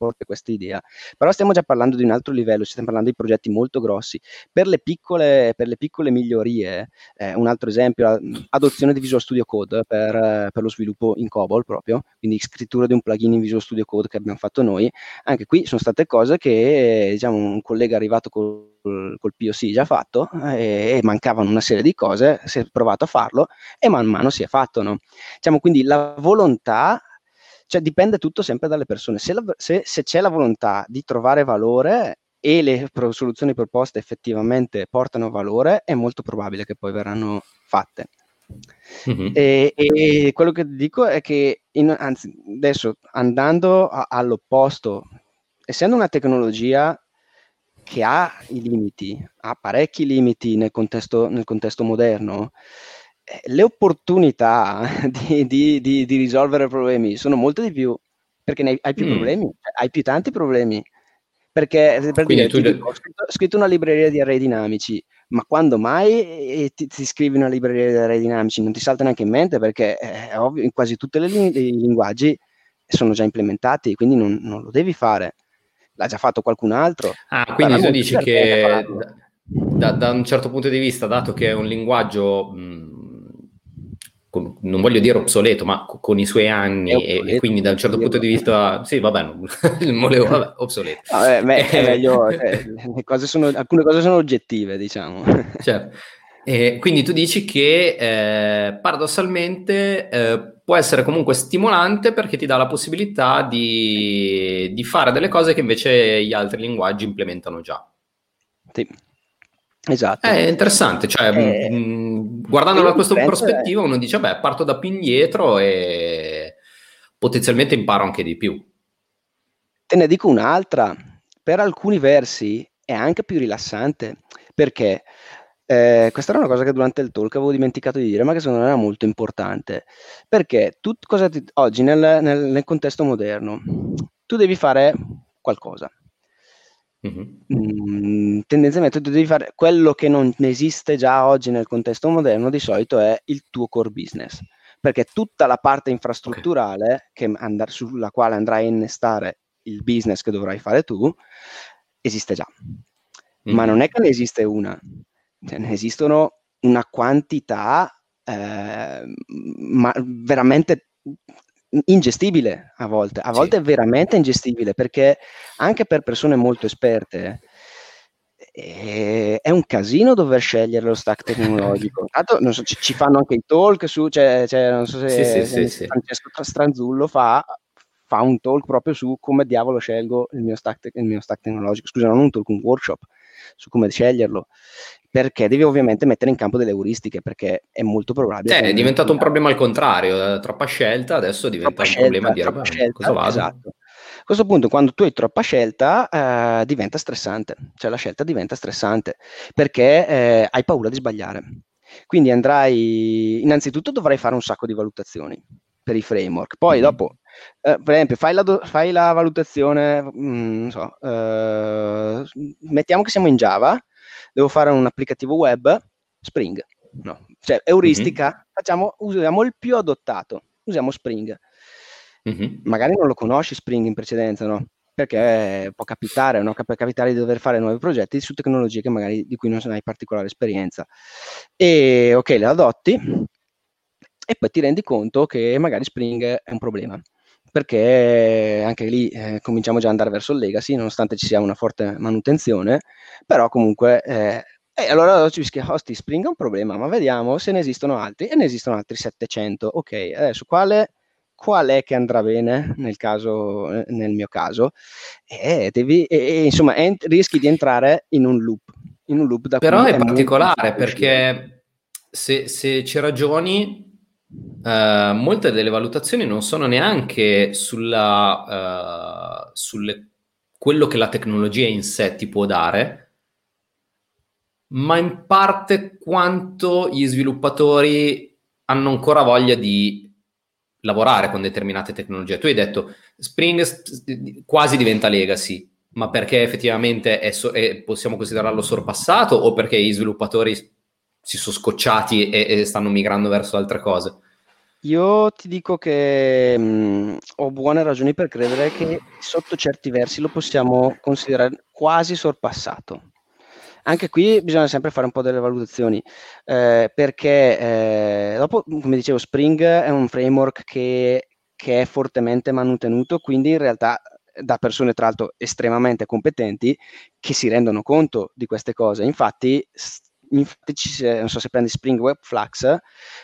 forte questa idea. Però stiamo già parlando di un altro livello, stiamo parlando di progetti molto grossi. Per le piccole, per le piccole migliorie, eh, un altro esempio, adozione di Visual Studio Code per, per, lo sviluppo in COBOL proprio, quindi scrittura di un plugin in Visual Studio Code che abbiamo fatto noi. Anche qui sono state cose che diciamo, un collega arrivato col, col POC già fatto e, e, mancavano una serie di cose, si è provato a farlo e man mano si è fatto. No? Diciamo, quindi la volontà cioè dipende tutto sempre dalle persone. Se, la, se, se c'è la volontà di trovare valore e le pro- soluzioni proposte effettivamente portano valore, è molto probabile che poi verranno fatte. Mm-hmm. E, e, quello che dico è che, in, anzi, adesso andando a, all'opposto, essendo una tecnologia che ha i limiti, ha parecchi limiti nel contesto, nel contesto moderno, le opportunità [laughs] di, di, di, di, risolvere problemi sono molte di più, perché ne hai più mm. problemi, hai più tanti problemi. Perché per dire, tu... dico, ho, scritto, ho, scritto, una libreria di array dinamici, ma quando mai eh, ti, ti, scrivi una libreria di array dinamici? Non ti salta neanche in mente perché eh, è ovvio, in quasi tutti i linguaggi sono già implementati, quindi non, non, lo devi fare. L'ha già fatto qualcun altro. Ah, quindi tu dici che da, da, un certo punto di vista, dato che è un linguaggio mh, con, non voglio dire obsoleto, ma con i suoi anni obsoleto, e, quindi da un certo punto di vista, sì, vabbè, non, [laughs] volevo, vabbè, obsoleto. No, è, è meglio, [laughs] cioè, cose sono, alcune cose sono oggettive, diciamo. Certo. E quindi tu dici che eh, paradossalmente eh, può essere comunque stimolante perché ti dà la possibilità di, di, fare delle cose che invece gli altri linguaggi implementano già. Sì. Esatto. È interessante, cioè, eh, mh, guardandolo da questa prospettiva, uno dice, beh, parto da più indietro e potenzialmente imparo anche di più. Te ne dico un'altra, per alcuni versi è anche più rilassante, perché eh, questa era una cosa che durante il talk avevo dimenticato di dire, ma che secondo me era molto importante, perché tu, ti, oggi nel, nel, nel contesto moderno tu devi fare qualcosa, Mm-hmm. tendenzialmente tu devi fare quello che non esiste già oggi nel contesto moderno, di solito è il tuo core business, perché tutta la parte infrastrutturale okay. and- sulla quale andrai a innestare il business che dovrai fare tu esiste già. Mm-hmm. Ma non è che ne esiste una, cioè, ne esistono una quantità eh, ma veramente ingestibile a volte, a volte sì. è veramente ingestibile perché anche per persone molto esperte eh, è un casino dover scegliere lo stack tecnologico. [laughs] Tanto, non so, ci, ci, fanno anche i talk su, cioè, cioè non so se, sì, se sì, Francesco Stranzullo fa, fa, un talk proprio su come diavolo scelgo il mio stack, il mio stack tecnologico. Scusa, non un talk, un workshop su come sceglierlo perché devi ovviamente mettere in campo delle euristiche, perché è molto probabile. Eh, è diventato un problema al contrario, troppa scelta, adesso diventa un problema dire beh, scelta, cosa vado? Esatto. A questo punto, quando tu hai troppa scelta, eh, diventa stressante, cioè la scelta diventa stressante, perché eh, hai paura di sbagliare. Quindi andrai, innanzitutto dovrai fare un sacco di valutazioni per i framework, poi mm-hmm. dopo Uh, per esempio, fai la, do- fai la valutazione, mm, so, uh, mettiamo che siamo in Java, devo fare un applicativo web, Spring. No. Cioè, euristica, mm-hmm. facciamo, usiamo il più adottato, usiamo Spring. Mm-hmm. Magari non lo conosci Spring in precedenza, no? Perché può capitare, no? Può capitare di dover fare nuovi progetti su tecnologie che magari di cui non hai particolare esperienza. E ok, le adotti e poi ti rendi conto che magari Spring è un problema perché anche lì eh, cominciamo già ad andare verso il legacy, nonostante ci sia una forte manutenzione, però comunque... Eh, e allora ci si hosti Spring è un problema, ma vediamo se ne esistono altri, e ne esistono altri 700. Ok, adesso quale, qual è che andrà bene nel, caso, nel mio caso? E, devi, e, insomma, ent- rischi di entrare in un loop. In un loop da Però è, è particolare perché se, se ci ragioni Uh, molte delle valutazioni non sono neanche sulla, uh, sulle, quello che la tecnologia in sé ti può dare, ma in parte quanto gli sviluppatori hanno ancora voglia di lavorare con determinate tecnologie. Tu hai detto Spring quasi diventa legacy, ma perché effettivamente è so- è, possiamo considerarlo sorpassato o perché gli sviluppatori si sono scocciati e, e stanno migrando verso altre cose? Io ti dico che mh, mm, ho buone ragioni per credere che sotto certi versi lo possiamo considerare quasi sorpassato. Anche qui bisogna sempre fare un po' delle valutazioni, eh, perché eh, dopo, come dicevo, Spring è un framework che, che, è fortemente mantenuto, quindi in realtà da persone tra l'altro estremamente competenti che si rendono conto di queste cose. Infatti, infatti ci, non so se prendi Spring Web Flux,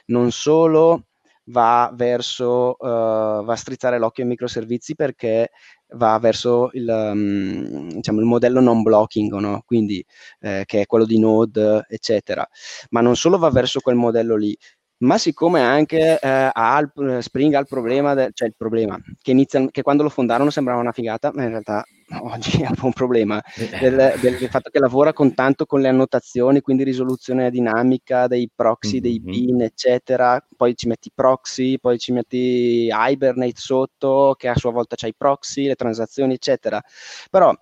non solo va verso, uh, va a strizzare l'occhio ai microservizi perché va verso il, um, diciamo, il modello non blocking, no? quindi eh, che è quello di Node, eccetera. Ma non solo va verso quel modello lì, ma siccome anche eh, ha il, Spring ha il problema, de, cioè il problema che, inizia, che quando lo fondarono sembrava una figata, ma in realtà [laughs] oggi è un problema eh. del, del, del, fatto che lavora con tanto con le annotazioni, quindi risoluzione dinamica dei proxy, mm-hmm. dei pin, eccetera. Poi ci metti proxy, poi ci metti Hibernate sotto, che a sua volta c'ha i proxy, le transazioni, eccetera. Però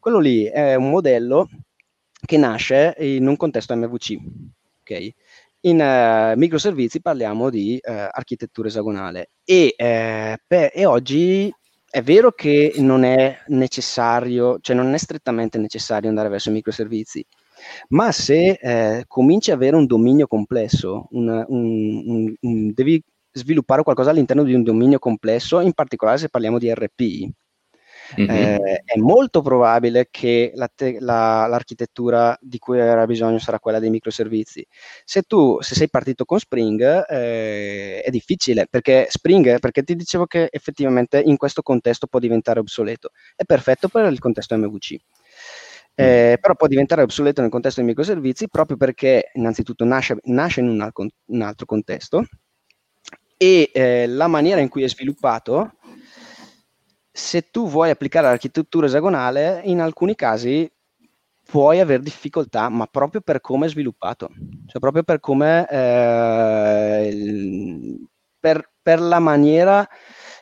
quello lì è un modello che nasce in un contesto MVC. ok? In uh, microservizi parliamo di uh, architettura esagonale e, uh, per, e, oggi è vero che non è necessario, cioè non è strettamente necessario andare verso i microservizi, ma se cominci ad avere un dominio complesso, un, un, un, un, devi sviluppare qualcosa all'interno di un dominio complesso, in particolare se parliamo di RP, Mm-hmm. Eh, è molto probabile che la te- la, l'architettura di cui avrà bisogno sarà quella dei microservizi. Se tu se sei partito con Spring eh, è difficile perché Spring, perché ti dicevo che effettivamente in questo contesto può diventare obsoleto, è perfetto per il contesto MVC. eh, però può diventare obsoleto nel contesto dei microservizi proprio perché innanzitutto nasce, nasce in un, un, altro contesto e eh, la maniera in cui è sviluppato, se tu vuoi applicare l'architettura esagonale, in alcuni casi puoi avere difficoltà, ma proprio per come è sviluppato, cioè proprio per come, eh, per, per la maniera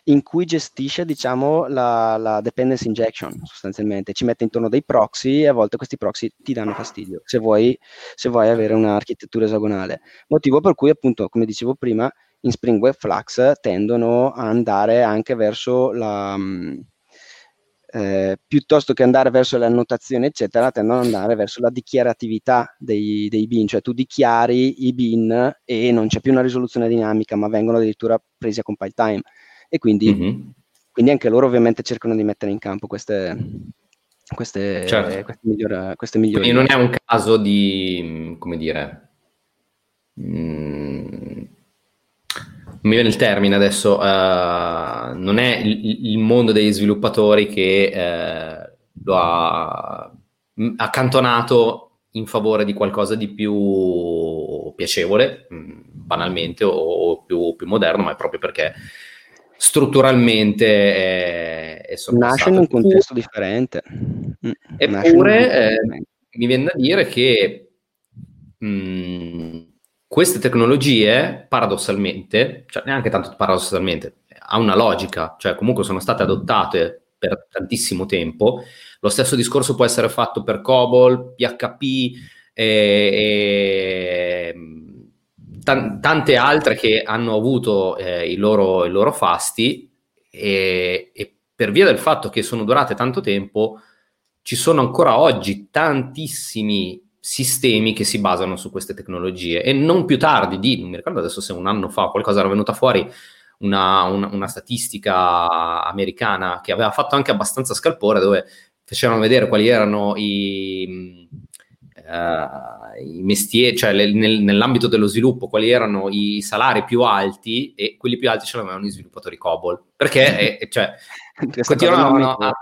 in cui gestisce diciamo, la, la, dependency injection sostanzialmente, ci mette intorno dei proxy e a volte questi proxy ti danno fastidio se vuoi, se vuoi avere un'architettura esagonale. Motivo per cui appunto, come dicevo prima, in Spring Web Flux tendono a andare anche verso la... Mm, eh, piuttosto che andare verso le annotazioni, eccetera, tendono ad andare verso la dichiaratività dei, dei, bin, cioè tu dichiari i bin e non c'è più una risoluzione dinamica, ma vengono addirittura presi a compile time e quindi, mm-hmm. quindi anche loro ovviamente cercano di mettere in campo queste, queste, certo. queste, miglior, queste migliorie. Quindi non è un caso di, come dire, mm, mi viene il termine adesso, uh, non è il, il, mondo degli sviluppatori che uh, lo ha accantonato in favore di qualcosa di più piacevole, mm, banalmente, o, o più, più, moderno, ma è proprio perché strutturalmente è, è Nasce in un contesto differente. Mm, Eppure eh, mi viene da dire che mh, mm, queste tecnologie, paradossalmente, cioè neanche tanto paradossalmente, ha una logica, cioè comunque sono state adottate per tantissimo tempo. Lo stesso discorso può essere fatto per COBOL, PHP e, e t- tante altre che hanno avuto eh, i, loro, i, loro, fasti e, e, per via del fatto che sono durate tanto tempo ci sono ancora oggi tantissimi sistemi che si basano su queste tecnologie e non più tardi di, non mi ricordo adesso se un anno fa qualcosa era venuta fuori, una, una, una statistica americana che aveva fatto anche abbastanza scalpore dove facevano vedere quali erano i uh, i mestieri, cioè le, nel, nell'ambito dello sviluppo, quali erano i salari più alti e quelli più alti ce l'avevano i sviluppatori COBOL. Perché, [laughs] eh, cioè, continuavano a...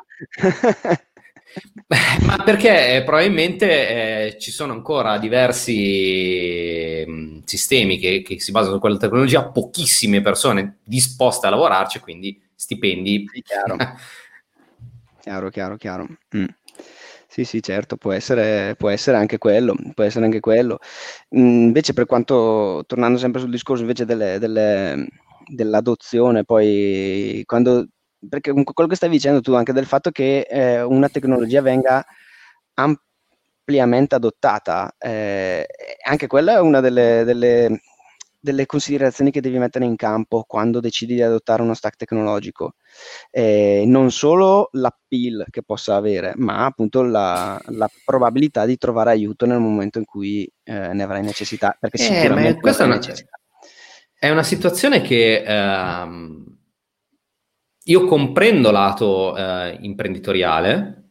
[laughs] ma perché eh, probabilmente eh, ci sono ancora diversi mh, mm, sistemi che, che, si basano su quella tecnologia, pochissime persone disposte a lavorarci, quindi stipendi. Sì, chiaro. [laughs] chiaro, chiaro, chiaro. Mm. Sì, sì, certo, può essere, può essere anche quello, può essere anche quello. Mm, invece per quanto, tornando sempre sul discorso invece delle, delle, dell'adozione, poi quando, perché quello che stai dicendo tu anche del fatto che eh, una tecnologia venga ampliamente adottata, eh, anche quella è una delle, delle delle considerazioni che devi mettere in campo quando decidi di adottare uno stack tecnologico. Eh, non solo l'appeal che possa avere, ma appunto la, la, probabilità di trovare aiuto nel momento in cui eh, ne avrai necessità. Perché eh, sicuramente questa è una, è una, situazione che ehm, io comprendo lato eh, imprenditoriale,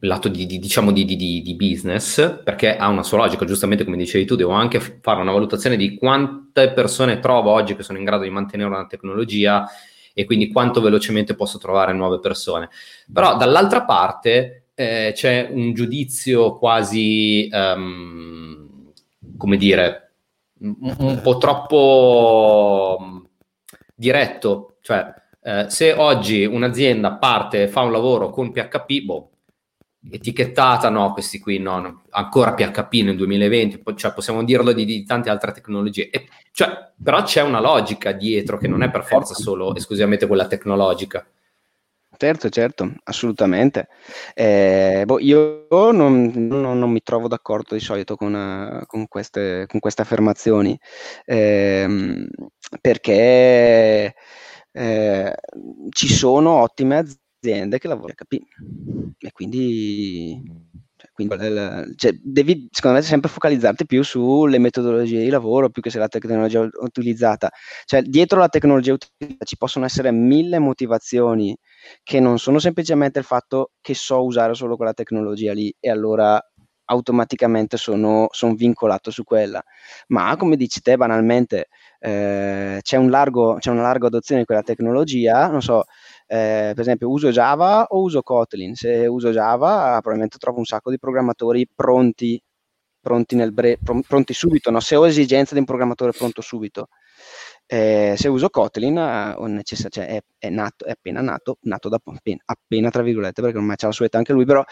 lato di, di diciamo di, di, di, business, perché ha una sua logica, giustamente come dicevi tu, devo anche fare una valutazione di quante persone trovo oggi che sono in grado di mantenere una tecnologia e quindi quanto velocemente posso trovare nuove persone. Però dall'altra parte eh, c'è un giudizio quasi, um, come dire, un, un po' troppo diretto, cioè eh, se oggi un'azienda parte e fa un lavoro con PHP, boh, etichettata, no, questi qui no, no, ancora PHP nel 2020, cioè possiamo dirlo di, di tante altre tecnologie, e, cioè, però c'è una logica dietro che non è per forza solo esclusivamente quella tecnologica. Certo, certo, assolutamente. Eh, boh, io non, non, non, mi trovo d'accordo di solito con, uh, con, queste, con queste, affermazioni, eh, perché eh, ci sono ottime aziende che lavorano HP e quindi, cioè, quindi cioè, devi secondo me sempre focalizzarti più sulle metodologie di lavoro più che sulla tecnologia utilizzata. Cioè dietro la tecnologia utilizzata ci possono essere mille motivazioni che non sono semplicemente il fatto che so usare solo quella tecnologia lì e allora automaticamente sono, sono vincolato su quella. Ma come dici te banalmente eh, c'è, un largo, c'è una larga adozione di quella tecnologia non so eh, per esempio uso Java o uso Kotlin? Se uso Java probabilmente trovo un sacco di programmatori pronti, pronti, bre- pronti subito, no? se ho esigenza di un programmatore pronto subito. Eh, se uso Kotlin necess- cioè è, è, nato, è, appena nato, nato da appena, appena, tra virgolette, perché ormai c'ha la sua età anche lui, però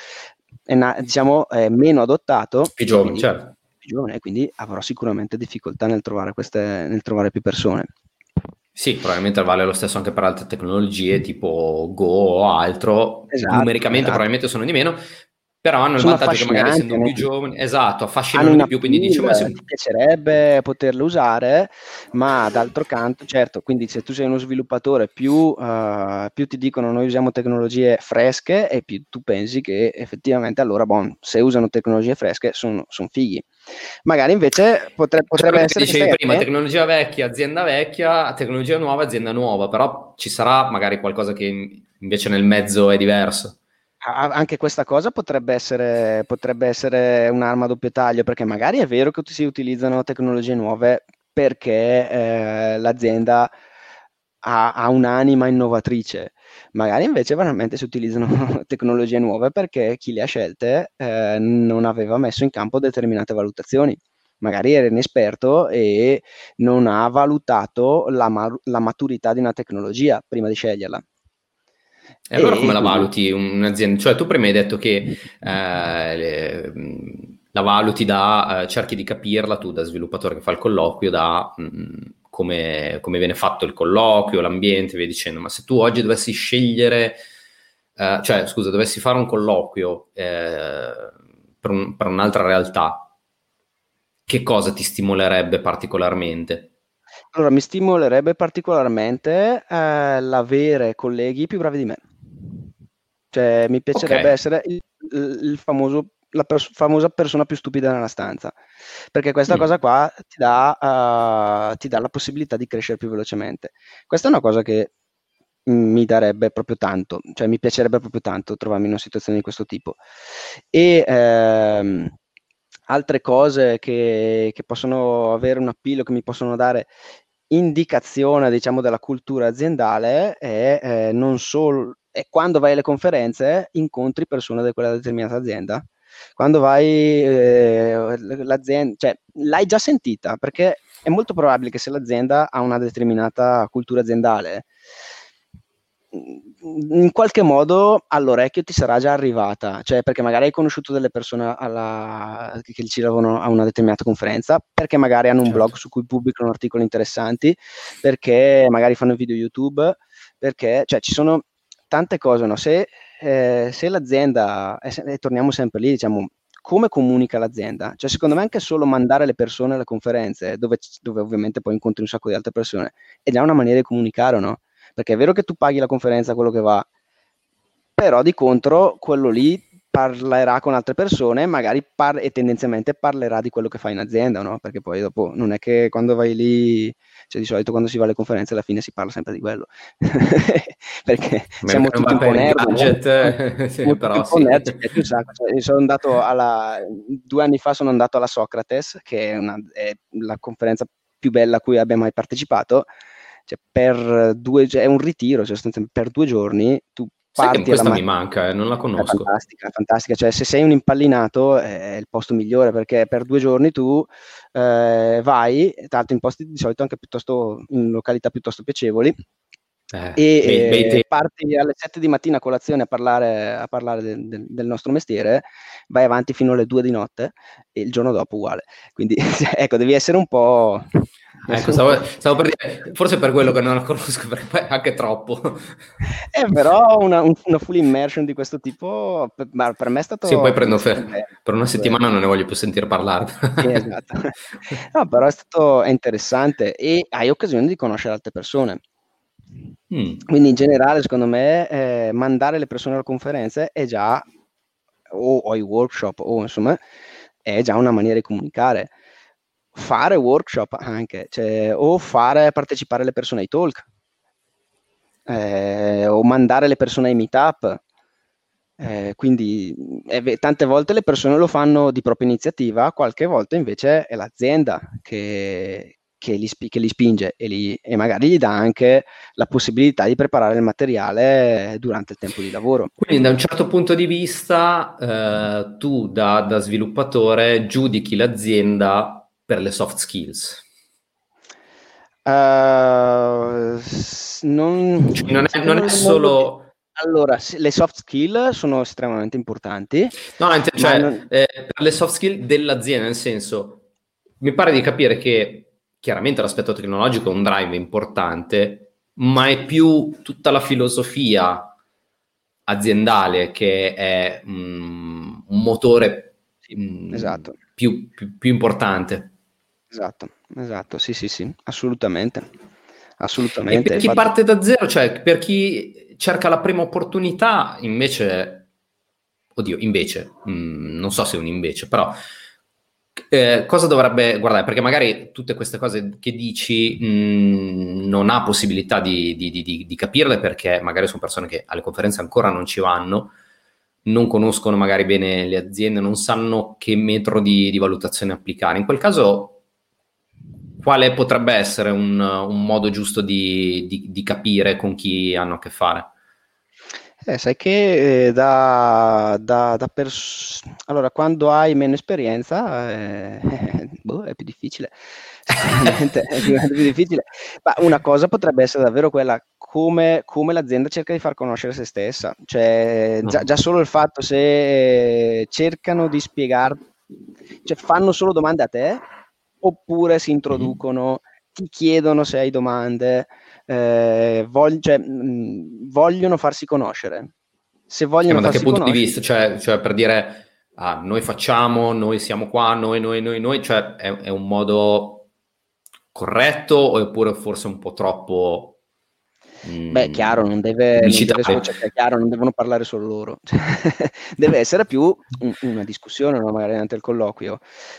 è, na- diciamo, è meno adottato. Più giovane, certo. Più giovane, quindi avrò sicuramente difficoltà nel trovare, queste, nel trovare più persone. Sì, probabilmente vale lo stesso anche per altre tecnologie tipo Go o altro. Esatto, Numericamente esatto. probabilmente sono di meno, però hanno il vantaggio che magari essendo più giovani, esatto, affascinano di più, quindi dice ma se... ti piacerebbe poterlo usare, ma d'altro canto, certo, quindi se tu sei uno sviluppatore più, uh, più ti dicono noi usiamo tecnologie fresche e più tu pensi che effettivamente allora bon, se usano tecnologie fresche sono son fighi. Magari invece potre, potrebbe cioè, essere... Dicevi prima, tecnologia vecchia, azienda vecchia, tecnologia nuova, azienda nuova, però ci sarà magari qualcosa che invece nel mezzo è diverso anche questa cosa potrebbe essere, potrebbe essere, un'arma a doppio taglio, perché magari è vero che si utilizzano tecnologie nuove perché eh, l'azienda ha, ha, un'anima innovatrice, magari invece veramente si utilizzano [laughs] tecnologie nuove perché chi le ha scelte eh, non aveva messo in campo determinate valutazioni. Magari era inesperto e non ha valutato la, ma- la maturità di una tecnologia prima di sceglierla. E allora come la valuti un'azienda? Cioè tu prima hai detto che eh, le, la valuti da, eh, cerchi di capirla tu da sviluppatore che fa il colloquio, da mh, mm, come, come, viene fatto il colloquio, l'ambiente, via dicendo, ma se tu oggi dovessi scegliere, eh, cioè scusa, dovessi fare un colloquio eh, per, un, per un'altra realtà, che cosa ti stimolerebbe particolarmente? Allora, mi stimolerebbe particolarmente eh, l'avere colleghi più bravi di me. Cioè, mi piacerebbe okay. essere il, il famoso, la pers- famosa persona più stupida nella stanza, perché questa mm. cosa qua ti dà, uh, ti dà la possibilità di crescere più velocemente. Questa è una cosa che mi darebbe proprio tanto, cioè mi piacerebbe proprio tanto trovarmi in una situazione di questo tipo. E ehm, altre cose che, che, possono avere un appeal, che mi possono dare indicazione, diciamo, della cultura aziendale è eh, non solo e quando vai alle conferenze incontri persone di quella determinata azienda. Quando vai, eh, l'azienda, cioè, l'hai già sentita perché è molto probabile che se l'azienda ha una determinata cultura aziendale, in qualche modo all'orecchio ti sarà già arrivata, cioè perché magari hai conosciuto delle persone alla, che ci lavorano a una determinata conferenza, perché magari hanno un certo. blog su cui pubblicano articoli interessanti, perché magari fanno video YouTube, perché cioè, ci sono tante cose, no? se, eh, se l'azienda, e torniamo sempre lì, diciamo, come comunica l'azienda? Cioè, secondo me anche solo mandare le persone alle conferenze, dove, dove ovviamente poi incontri un sacco di altre persone, è già una maniera di comunicare, no? Perché è vero che tu paghi la conferenza quello che va, però di contro quello lì parlerà con altre persone, magari par- e tendenzialmente parlerà di quello che fa in azienda, no? Perché poi dopo non è che quando vai lì, cioè di solito quando si va alle conferenze alla fine si parla sempre di quello. [laughs] Perché Beh, [laughs] siamo tutti un po' nerd. Budget, sì, però sì. nerd, cioè, sono andato alla, due anni fa sono andato alla Socrates, che è, una, è la conferenza più bella a cui abbia mai partecipato, cioè per due, cioè è un ritiro, cioè per due giorni tu Sai questa mi manca, eh, non la conosco. È fantastica, fantastica. Cioè, se sei un impallinato è il posto migliore perché per due giorni tu eh, vai, tra l'altro in posti di solito anche piuttosto in località piuttosto piacevoli. Eh, e bei, bei parti alle 7 di mattina a colazione a parlare, a parlare del, del, del, nostro mestiere, vai avanti fino alle 2 di notte e il giorno dopo uguale. Quindi [laughs] ecco, devi essere un po' Ecco, stavo, stavo, per dire, forse per quello che non la [laughs] conosco, perché poi anche troppo. Eh, però una, una, full immersion di questo tipo, per, per me è stato... Sì, poi prendo fer- per una settimana non ne voglio più sentire parlare. Sì, esatto. [laughs] No, però è stato è interessante e hai occasione di conoscere altre persone. Mm. Quindi in generale, secondo me, eh, mandare le persone alle conferenze è già, o, o ai workshop, o insomma, è già una maniera di comunicare fare workshop anche, cioè, o fare partecipare le persone ai talk, eh, o mandare le persone ai meetup. Eh, quindi eh, tante volte le persone lo fanno di propria iniziativa, qualche volta invece è l'azienda che, che li, che li spinge e, li, e, magari gli dà anche la possibilità di preparare il materiale durante il tempo di lavoro. Quindi da un certo punto di vista eh, tu da, da, sviluppatore giudichi l'azienda per le soft skills. Uh, non, cioè, non, è, non è solo... Allora, le soft skill sono estremamente importanti. No, cioè, non... eh, per le soft skill dell'azienda, nel senso, mi pare di capire che chiaramente l'aspetto tecnologico è un drive importante, ma è più tutta la filosofia aziendale che è um, un motore um, esatto. più, più, più, importante. Esatto, esatto, sì, sì, sì, assolutamente. assolutamente. E per chi Infatti... parte da zero, cioè per chi cerca la prima opportunità, invece, oddio, invece, mh, mm, non so se è un invece, però eh, cosa dovrebbe guardare? Perché magari tutte queste cose che dici mh, mm, non ha possibilità di, di, di, di, capirle perché magari sono persone che alle conferenze ancora non ci vanno, non conoscono magari bene le aziende, non sanno che metro di, valutazione applicare. In quel caso, quale potrebbe essere un, un modo giusto di capire con chi hanno a che fare? Eh, sai che eh, da, da, da pers- allora, quando hai meno esperienza eh, [laughs] boh, è più difficile. è più difficile. Ma una cosa potrebbe essere davvero quella come, come l'azienda cerca di far conoscere se stessa. Cioè, già, già solo il fatto se cercano di spiegare, cioè fanno solo domande a te oppure si introducono, ti chiedono se hai domande eh, vog- cioè, mh, vogliono farsi conoscere. Se vogliono eh, ma da che punto di vista? Cioè, cioè per dire, ah, noi facciamo, noi siamo qua, noi, noi, noi, noi, cioè è, è un modo corretto oppure forse un po' troppo Beh, chiaro, non deve, non deve solo, cioè, chiaro, non devono parlare solo loro. [laughs] deve essere più un, una discussione, no? magari durante il colloquio.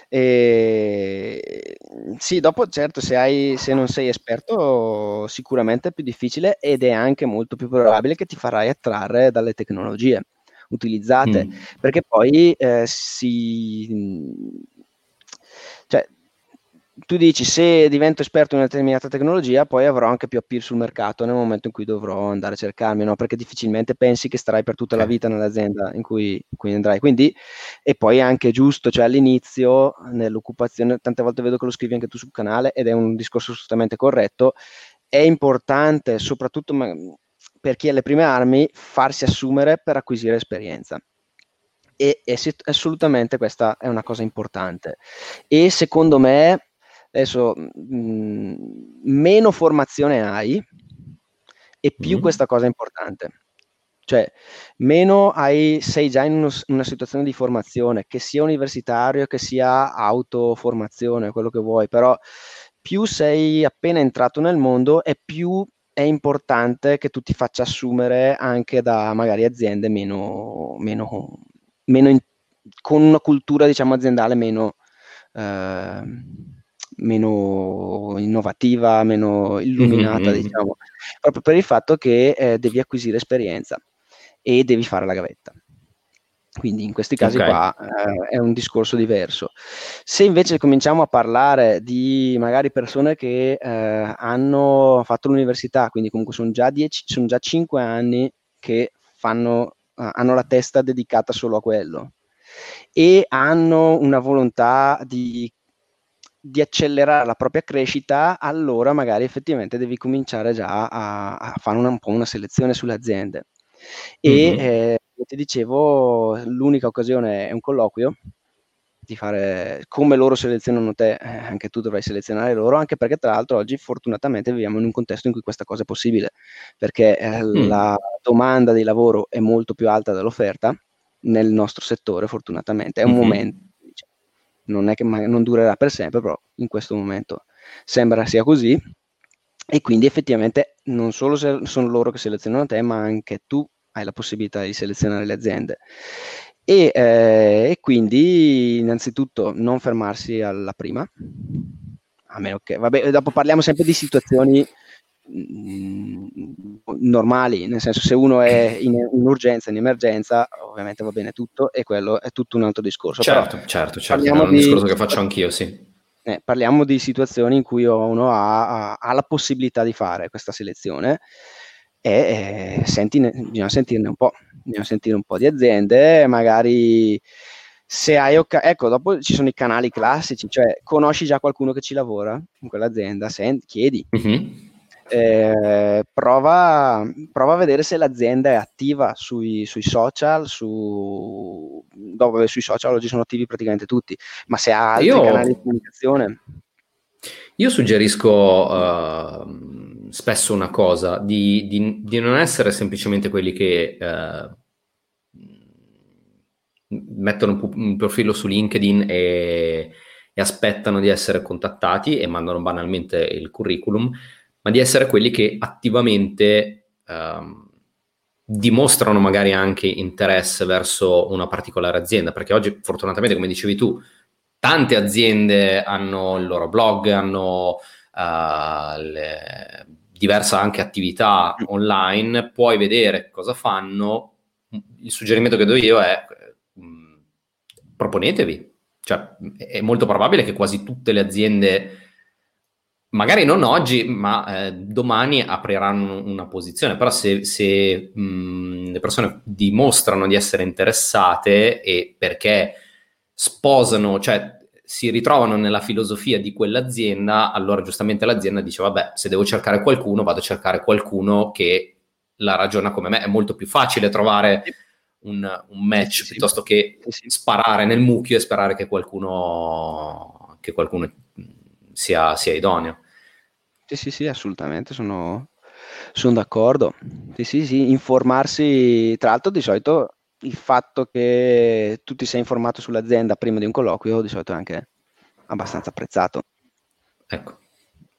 E, sì, dopo, certo, se, hai, se non sei esperto, sicuramente è più difficile ed è anche molto più probabile che ti farai attrarre dalle tecnologie utilizzate, mm. perché poi eh, si... Cioè, tu dici se divento esperto in una determinata tecnologia poi avrò anche più appeal sul mercato nel momento in cui dovrò andare a cercarmi, no? perché difficilmente pensi che starai per tutta la vita nell'azienda in cui, in cui andrai. Quindi, e poi è anche giusto, cioè all'inizio nell'occupazione, tante volte vedo che lo scrivi anche tu sul canale ed è un discorso assolutamente corretto, è importante soprattutto per chi ha le prime armi farsi assumere per acquisire esperienza. E, e assolutamente questa è una cosa importante. E secondo me Adesso mh, mm, meno formazione hai e più mm. questa cosa è importante. Cioè, meno hai, sei già in uno, una situazione di formazione, che sia universitario, che sia autoformazione, quello che vuoi, però più sei appena entrato nel mondo e più è importante che tu ti faccia assumere anche da magari aziende meno, meno, meno in, con una cultura diciamo aziendale meno, eh, meno innovativa, meno illuminata, mm-hmm. diciamo, proprio per il fatto che eh, devi acquisire esperienza e devi fare la gavetta. Quindi in questi casi okay. qua eh, è un discorso diverso. Se invece cominciamo a parlare di magari persone che eh, hanno fatto l'università, quindi comunque sono già, dieci, sono già 5 anni che fanno, uh, hanno la testa dedicata solo a quello e hanno una volontà di di accelerare la propria crescita, allora magari effettivamente devi cominciare già a, a fare una, un po' una selezione sulle aziende. E mm-hmm. eh, ti dicevo, l'unica occasione è un colloquio, di fare come loro selezionano te, eh, anche tu dovrai selezionare loro, anche perché tra l'altro oggi fortunatamente viviamo in un contesto in cui questa cosa è possibile, perché eh, mm. la domanda di lavoro è molto più alta dell'offerta nel nostro settore, fortunatamente, è un mm-hmm. momento non è che non durerà per sempre, però in questo momento sembra sia così. E quindi effettivamente non solo sono loro che selezionano te, ma anche tu hai la possibilità di selezionare le aziende. E, eh, e quindi innanzitutto non fermarsi alla prima, a meno che, vabbè, dopo parliamo sempre di situazioni normali, nel senso se uno è in, in, urgenza, in emergenza, ovviamente va bene tutto e quello è tutto un altro discorso. Certo, Però certo, certo, è un di... discorso che faccio anch'io, sì. eh, parliamo di situazioni in cui uno ha, ha, la possibilità di fare questa selezione e eh, sentine, bisogna sentirne un po', bisogna sentire un po' di aziende, magari se hai occasione, ecco, dopo ci sono i canali classici, cioè conosci già qualcuno che ci lavora in quell'azienda, senti, chiedi. Mm-hmm. Eh, prova, prova, a vedere se l'azienda è attiva sui, sui social, su, dove sui social oggi sono attivi praticamente tutti, ma se ha altri io, canali di comunicazione. Io suggerisco uh, spesso una cosa, di, di, di, non essere semplicemente quelli che uh, mettono un profilo su LinkedIn e, e aspettano di essere contattati e mandano banalmente il curriculum, ma di essere quelli che attivamente um, dimostrano magari anche interesse verso una particolare azienda, perché oggi fortunatamente, come dicevi tu, tante aziende hanno il loro blog, hanno uh, le, diverse anche attività online, puoi vedere cosa fanno. Il suggerimento che do io è mh, proponetevi. Cioè, è molto probabile che quasi tutte le aziende magari non oggi, ma eh, domani apriranno una posizione, però se, se mh, le persone dimostrano di essere interessate e perché sposano, cioè si ritrovano nella filosofia di quell'azienda, allora giustamente l'azienda dice, vabbè, se devo cercare qualcuno, vado a cercare qualcuno che la ragiona come me. È molto più facile trovare un, un match sì, piuttosto che sì. sparare nel mucchio e sperare che qualcuno, che qualcuno sia, sia idoneo. Sì, sì, sì, assolutamente, sono, sono d'accordo. Sì, sì, sì, informarsi, tra l'altro di solito il fatto che tu ti sei informato sull'azienda prima di un colloquio di solito è anche abbastanza apprezzato. Ecco.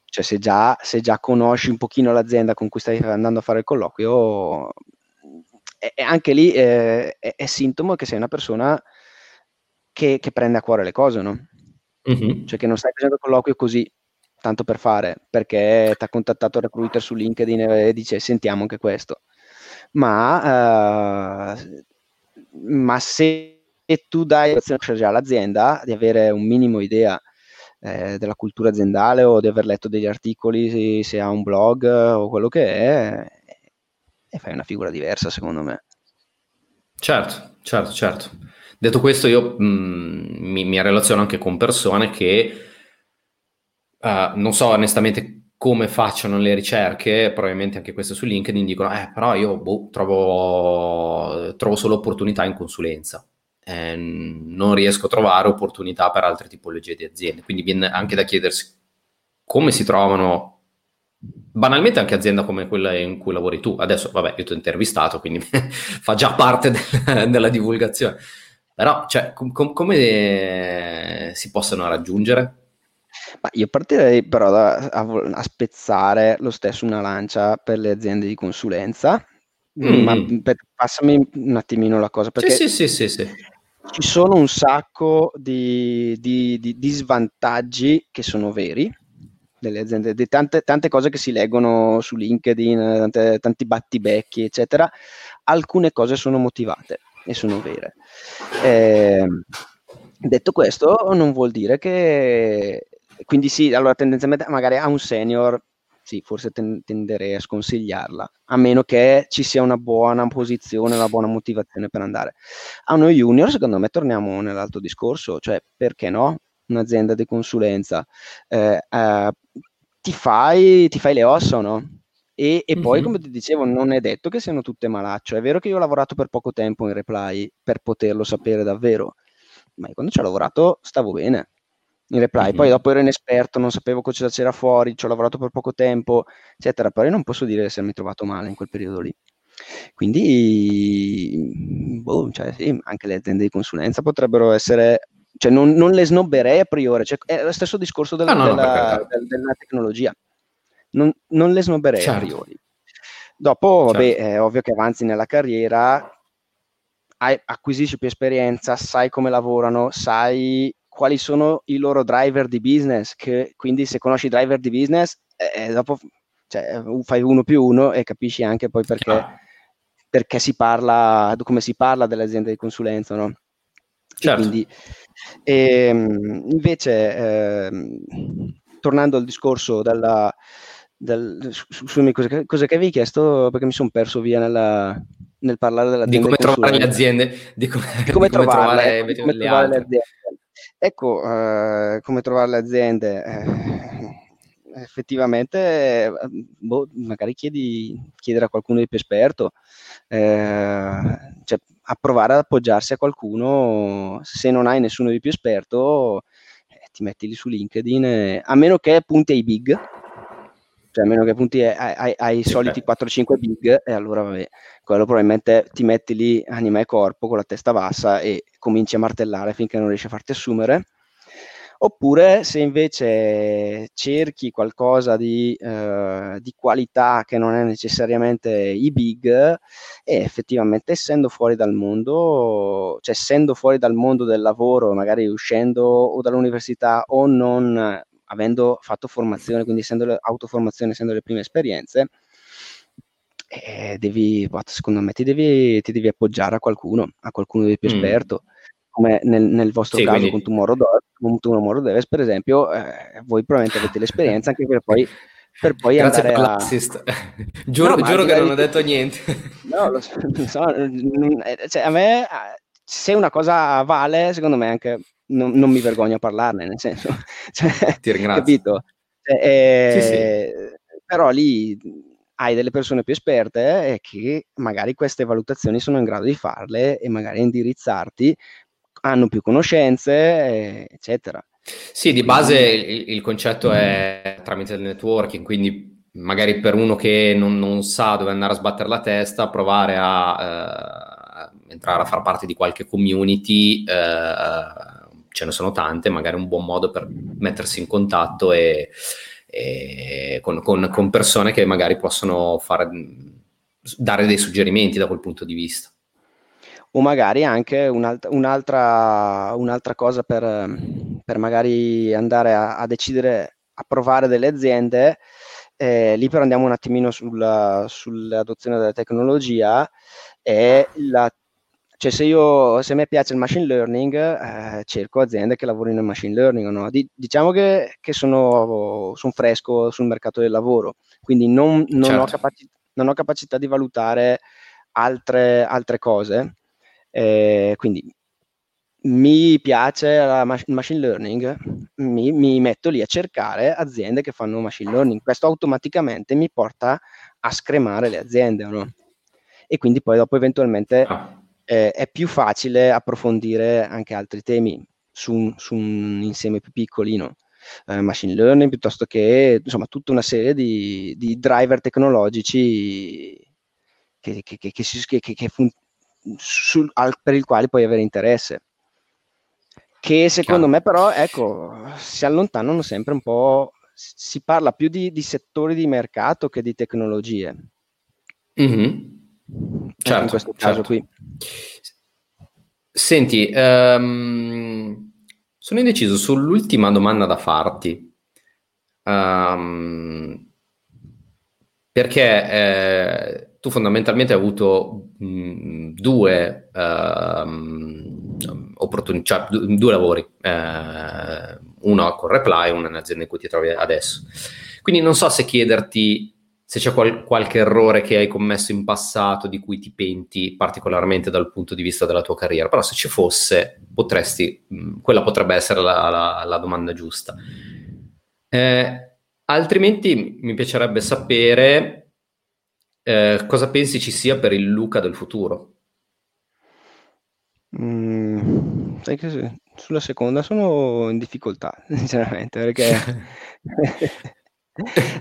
Cioè se già, se già conosci un pochino l'azienda con cui stai andando a fare il colloquio, è, è anche lì è, è, sintomo che sei una persona che, che, prende a cuore le cose, no? Mm-hmm. Cioè che non stai facendo il colloquio così, tanto per fare, perché ti ha contattato il recruiter su LinkedIn e dice sentiamo anche questo. Ma, uh, ma se tu dai già l'azienda, di avere un minimo idea eh, della cultura aziendale o di aver letto degli articoli, se, se ha un blog o quello che è, e fai una figura diversa secondo me. Certo, certo, certo. Detto questo, io mh, mm, mi, mi relaziono anche con persone che Uh, non so onestamente come facciano le ricerche, probabilmente anche queste su LinkedIn dicono, eh, però io boh, trovo, trovo, solo opportunità in consulenza, eh, non riesco a trovare opportunità per altre tipologie di aziende, quindi viene anche da chiedersi come si trovano banalmente anche azienda come quella in cui lavori tu. Adesso, vabbè, io ti ho intervistato, quindi [laughs] fa già parte del, della divulgazione. Però, cioè, com- com- come si possono raggiungere? Ma io partirei però da, a, a, spezzare lo stesso una lancia per le aziende di consulenza. Mm. Ma per, passami un attimino la cosa perché sì, sì, sì, sì, ci sono un sacco di, di, di, di svantaggi che sono veri delle aziende, di tante, tante, cose che si leggono su LinkedIn, tante, tanti battibecchi, eccetera. Alcune cose sono motivate e sono vere. Eh, detto questo, non vuol dire che quindi sì, allora tendenzialmente magari a un senior sì, forse ten- tenderei a sconsigliarla, a meno che ci sia una buona posizione, una buona motivazione per andare. A uno junior, secondo me, torniamo nell'altro discorso, cioè perché no? Un'azienda di consulenza eh, eh, ti, fai, ti, fai, le ossa, no? E, e poi, mm-hmm. come ti dicevo, non è detto che siano tutte malaccio. È vero che io ho lavorato per poco tempo in reply per poterlo sapere davvero, ma quando ci ho lavorato stavo bene in reply. Mm-hmm. Poi dopo ero inesperto, non sapevo cosa c'era fuori, ci ho lavorato per poco tempo, eccetera. Però io non posso dire di essermi trovato male in quel periodo lì. Quindi, boh, cioè, sì, anche le aziende di consulenza potrebbero essere, cioè non, non le snobberei a priori, cioè, è lo stesso discorso del, ah, no, della, no, del, della tecnologia, non, non le snobberei certo. a priori. Dopo, certo. vabbè, è ovvio che avanzi nella carriera, hai, acquisisci più esperienza, sai come lavorano, sai quali sono i loro driver di business, che quindi se conosci i driver di business, eh, eh dopo cioè, fai uno più uno e capisci anche poi perché, perché si parla, come si parla delle aziende di consulenza, no? Certo. Quindi, ehm, invece, ehm, tornando al discorso della, del, su, cosa, cosa, che avevi chiesto, perché mi sono perso via nella, nel parlare dell'azienda. Di come trovare le aziende, di come, di come, di come trovarle, trovare, come trovare le aziende. Ecco, uh, come trovare le aziende. Eh, effettivamente, boh, magari chiedi, chiedere a qualcuno di più esperto, eh, cioè a provare ad appoggiarsi a qualcuno, se non hai nessuno di più esperto, eh, ti metti lì su LinkedIn, eh, a meno che punti ai big, cioè a meno che punti ai, ai, ai soliti 4-5 big, e allora vabbè, quello probabilmente ti metti lì anima e corpo con la testa bassa e cominci a martellare finché non riesci a farti assumere. Oppure se invece cerchi qualcosa di, eh, di qualità che non è necessariamente i big, e effettivamente essendo fuori dal mondo, cioè essendo fuori dal mondo del lavoro, magari uscendo o dall'università o non avendo fatto formazione, quindi essendo autoformazione, essendo le prime esperienze, eh, devi, secondo me, ti devi, ti devi, appoggiare a qualcuno, a qualcuno di più mm. esperto come nel, nel vostro sì, caso quindi... con Tomorrow, con Tomorrow Devs, per esempio, eh, voi probabilmente avete l'esperienza anche per poi, per [laughs] poi Grazie andare per l'assist. giuro, [laughs] no, giuro che non ho detto niente. [laughs] No, lo so, lo so eh, cioè, a me, se una cosa vale, secondo me anche non, non mi vergogno a parlarne, nel senso, [laughs] cioè, ti ringrazio. Capito? Eh, sì, sì. Però lì hai delle persone più esperte eh, che magari queste valutazioni sono in grado di farle e magari indirizzarti hanno più conoscenze, eh, eccetera. Sì, di base il, il, concetto è tramite il networking, quindi magari per uno che non, non sa dove andare a sbattere la testa, provare a eh, entrare a far parte di qualche community, eh, ce ne sono tante, magari un buon modo per mettersi in contatto e, e con, con, con persone che magari possono fare, dare dei suggerimenti da quel punto di vista. O magari anche un'alt- un'altra, un'altra, cosa per, per, magari andare a, a, decidere, a provare delle aziende, eh, lì però andiamo un attimino sulla, sull'adozione della tecnologia, è la cioè se, io, se a me piace il machine learning, eh, cerco aziende che lavorino in machine learning. No? Di, diciamo che, che sono, sono, fresco sul mercato del lavoro, quindi non, non, certo. ho, capaci- non ho, capacità di valutare altre, altre cose. Eh, quindi mi piace la machine learning, mi, mi, metto lì a cercare aziende che fanno machine learning. Questo automaticamente mi porta a scremare le aziende, no? E quindi poi dopo eventualmente ah. Eh, è più facile approfondire anche altri temi su un, su un insieme più piccolino. Eh, machine learning piuttosto che insomma tutta una serie di, di driver tecnologici che, che, che, che, fun- sul, al, per il quale puoi avere interesse. Che secondo me però, ecco, si allontanano sempre un po', si parla più di, di settori di mercato che di tecnologie. Mm-hmm. Certo, in questo caso certo. qui. Senti, um, sono indeciso sull'ultima domanda da farti. Um, perché eh, tu fondamentalmente hai avuto mh, due uh, opportunità, cioè due lavori, eh, uno con Reply e uno nell'azienda in cui ti trovi adesso. Quindi non so se chiederti se c'è qual- qualche errore che hai commesso in passato di cui ti penti particolarmente dal punto di vista della tua carriera, però se ci fosse, potresti, mh, quella potrebbe essere la, la, la domanda giusta. Eh, altrimenti mi piacerebbe sapere eh, cosa pensi ci sia per il Luca del futuro? Mm, sulla seconda sono in difficoltà, [laughs] sinceramente, perché [laughs]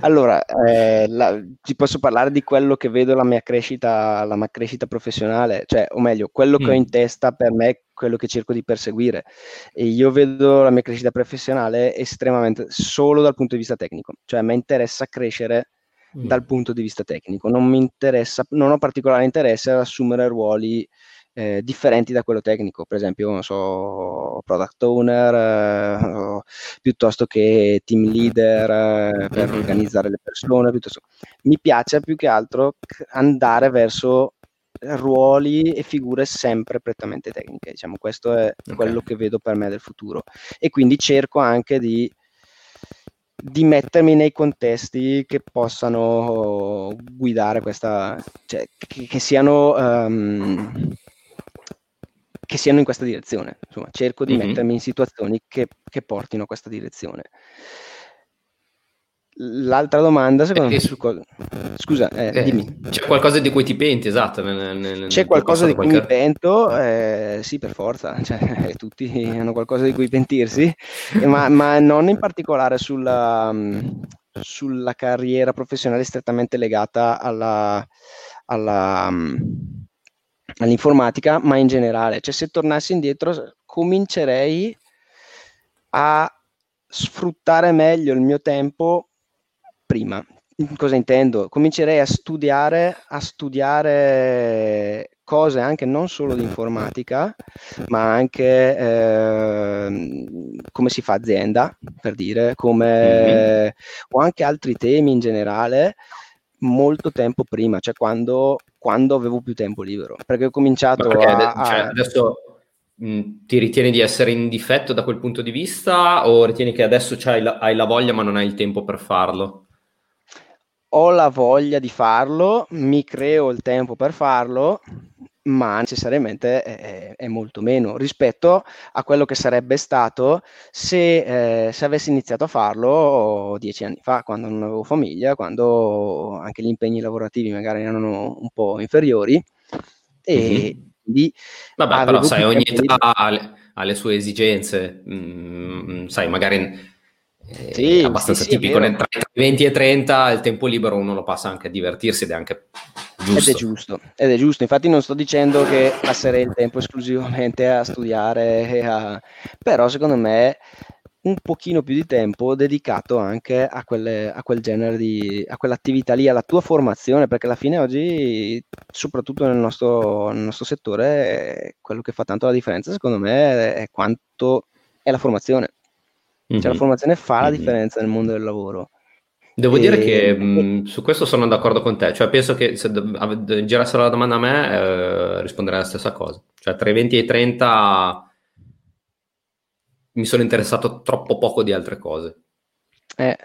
allora eh, la, ti posso parlare di quello che vedo la mia crescita, la mia crescita professionale, cioè, o meglio, quello mm. che ho in mm. testa per me, quello che cerco di perseguire. E io vedo la mia crescita professionale estremamente solo dal punto di vista tecnico, cioè a me interessa crescere mm. dal punto di vista tecnico. Non mi interessa, non ho particolare interesse ad assumere ruoli eh, differenti da quello tecnico, per esempio, non so, product owner, eh, piuttosto che team leader eh, per organizzare le persone, piuttosto. Mi piace più che altro andare verso ruoli e figure sempre prettamente tecniche. Diciamo, questo è okay. quello che vedo per me del futuro. E quindi cerco anche di, di mettermi nei contesti che possano guidare questa, cioè che, che siano. Um, che siano in questa direzione. Insomma, cerco di mm-hmm. mettermi in situazioni che, che portino a questa direzione. L'altra domanda, secondo eh, me, su co- scusa, eh, eh, dimmi. C'è qualcosa di cui ti penti, esatto? Nel, nel, c'è qualcosa di cui qualche... mi pento, eh, sì, per forza, [laughs] cioè, tutti hanno qualcosa di cui pentirsi, ma, ma, non in particolare sulla, sulla, carriera professionale strettamente legata alla, alla, all'informatica, ma in generale. Cioè, se tornassi indietro, comincerei a sfruttare meglio il mio tempo prima. Cosa intendo? Comincerei a studiare, a studiare cose anche non solo di informatica, ma anche eh, come si fa azienda, per dire, come, mm-hmm. o anche altri temi in generale, molto tempo prima, cioè quando, quando avevo più tempo libero. Perché ho cominciato perché a, cioè, adesso mh, ti ritieni di essere in difetto da quel punto di vista o ritieni che adesso la, hai la voglia ma non hai il tempo per farlo? ho la voglia di farlo, mi creo il tempo per farlo, ma necessariamente è, è, molto meno rispetto a quello che sarebbe stato se, eh, se, avessi iniziato a farlo dieci anni fa, quando non avevo famiglia, quando anche gli impegni lavorativi magari erano un po' inferiori. E mm-hmm. quindi Vabbè, però sai, ogni età ha le, ha le, sue esigenze, mm, sai, magari sì, è abbastanza sì, tipico, sì, tra i 20 e 30 il tempo libero uno lo passa anche a divertirsi ed è anche giusto. Ed è giusto, ed è giusto. infatti non sto dicendo che passerei il tempo esclusivamente a studiare, a... però secondo me un pochino più di tempo dedicato anche a, quelle, a quel genere di, a quell'attività lì, alla tua formazione, perché alla fine oggi, soprattutto nel nostro, nel nostro settore, quello che fa tanto la differenza secondo me è quanto è la formazione Mm-hmm. Cioè la formazione fa la differenza nel mondo del lavoro. Devo e... dire che mh, su questo sono d'accordo con te, cioè penso che se girassero la domanda a me eh, risponderei la stessa cosa, cioè tra i 20 e i 30 mi sono interessato troppo poco di altre cose. Eh,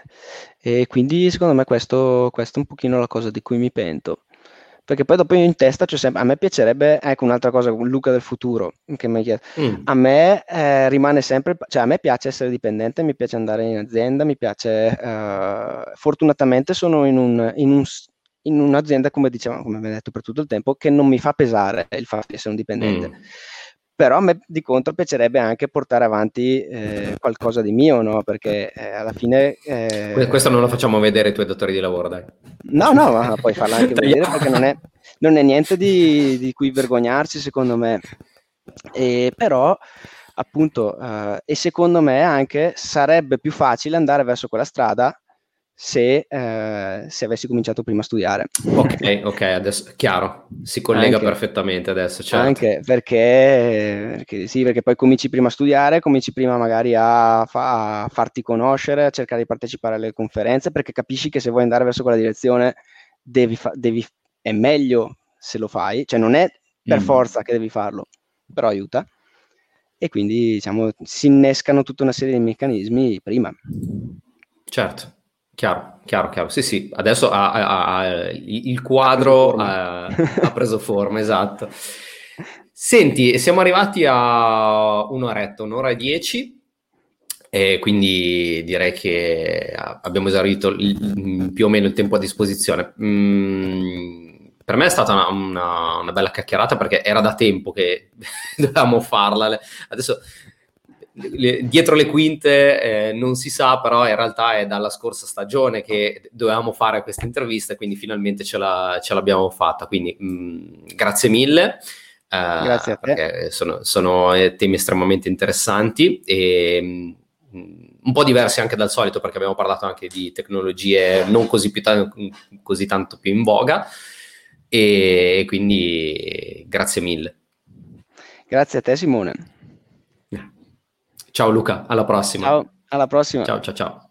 e quindi secondo me questo, questo è un pochino la cosa di cui mi pento perché poi dopo io in testa c'è sempre, a me piacerebbe, ecco un'altra cosa, Luca del futuro, che mi chiede, mm. a me eh, rimane sempre, cioè a me piace essere dipendente, mi piace andare in azienda, mi piace, eh, fortunatamente sono in, un, in, un, in un'azienda, come dicevamo, come abbiamo detto per tutto il tempo, che non mi fa pesare il fatto di essere un dipendente. Mm però a me di contro piacerebbe anche portare avanti eh, qualcosa di mio, no? Perché eh, alla fine... Eh... Questo non lo facciamo vedere ai tuoi datori di lavoro, dai. No, no, ma puoi farlo anche [laughs] vedere perché non è, non è niente di, di, cui vergognarsi, secondo me. E, però, appunto, eh, e secondo me anche sarebbe più facile andare verso quella strada se, eh, se, avessi cominciato prima a studiare. Ok, [laughs] ok, adesso chiaro, si collega anche, perfettamente adesso. Certo. Anche perché, perché, sì, perché poi cominci prima a studiare, cominci prima magari a, fa, a, farti conoscere, a cercare di partecipare alle conferenze, perché capisci che se vuoi andare verso quella direzione devi, fa, devi è meglio se lo fai, cioè non è per mm. forza che devi farlo, però aiuta. E quindi diciamo si innescano tutta una serie di meccanismi prima. Certo. Chiaro, chiaro, chiaro. Sì, sì, adesso ha, ha, ha, il quadro ha, preso forma, [laughs] esatto. Senti, siamo arrivati a un'oretta, un'ora e dieci, e quindi direi che abbiamo esaurito il, più o meno il tempo a disposizione. Mm, per me è stata una, una, una, bella chiacchierata perché era da tempo che [laughs] dovevamo farla. Adesso le, dietro le quinte eh, non si sa, però in realtà è dalla scorsa stagione che dovevamo fare questa intervista, quindi finalmente ce, la, ce l'abbiamo fatta. Quindi mh, mm, grazie mille. Eh, grazie a te. Perché sono, sono, temi estremamente interessanti e mh, mm, un po' diversi anche dal solito perché abbiamo parlato anche di tecnologie non così, più ta- così tanto più in voga e quindi grazie mille. Grazie a te Simone. Ciao Luca, alla prossima. Ciao, alla prossima. Ciao, ciao, ciao.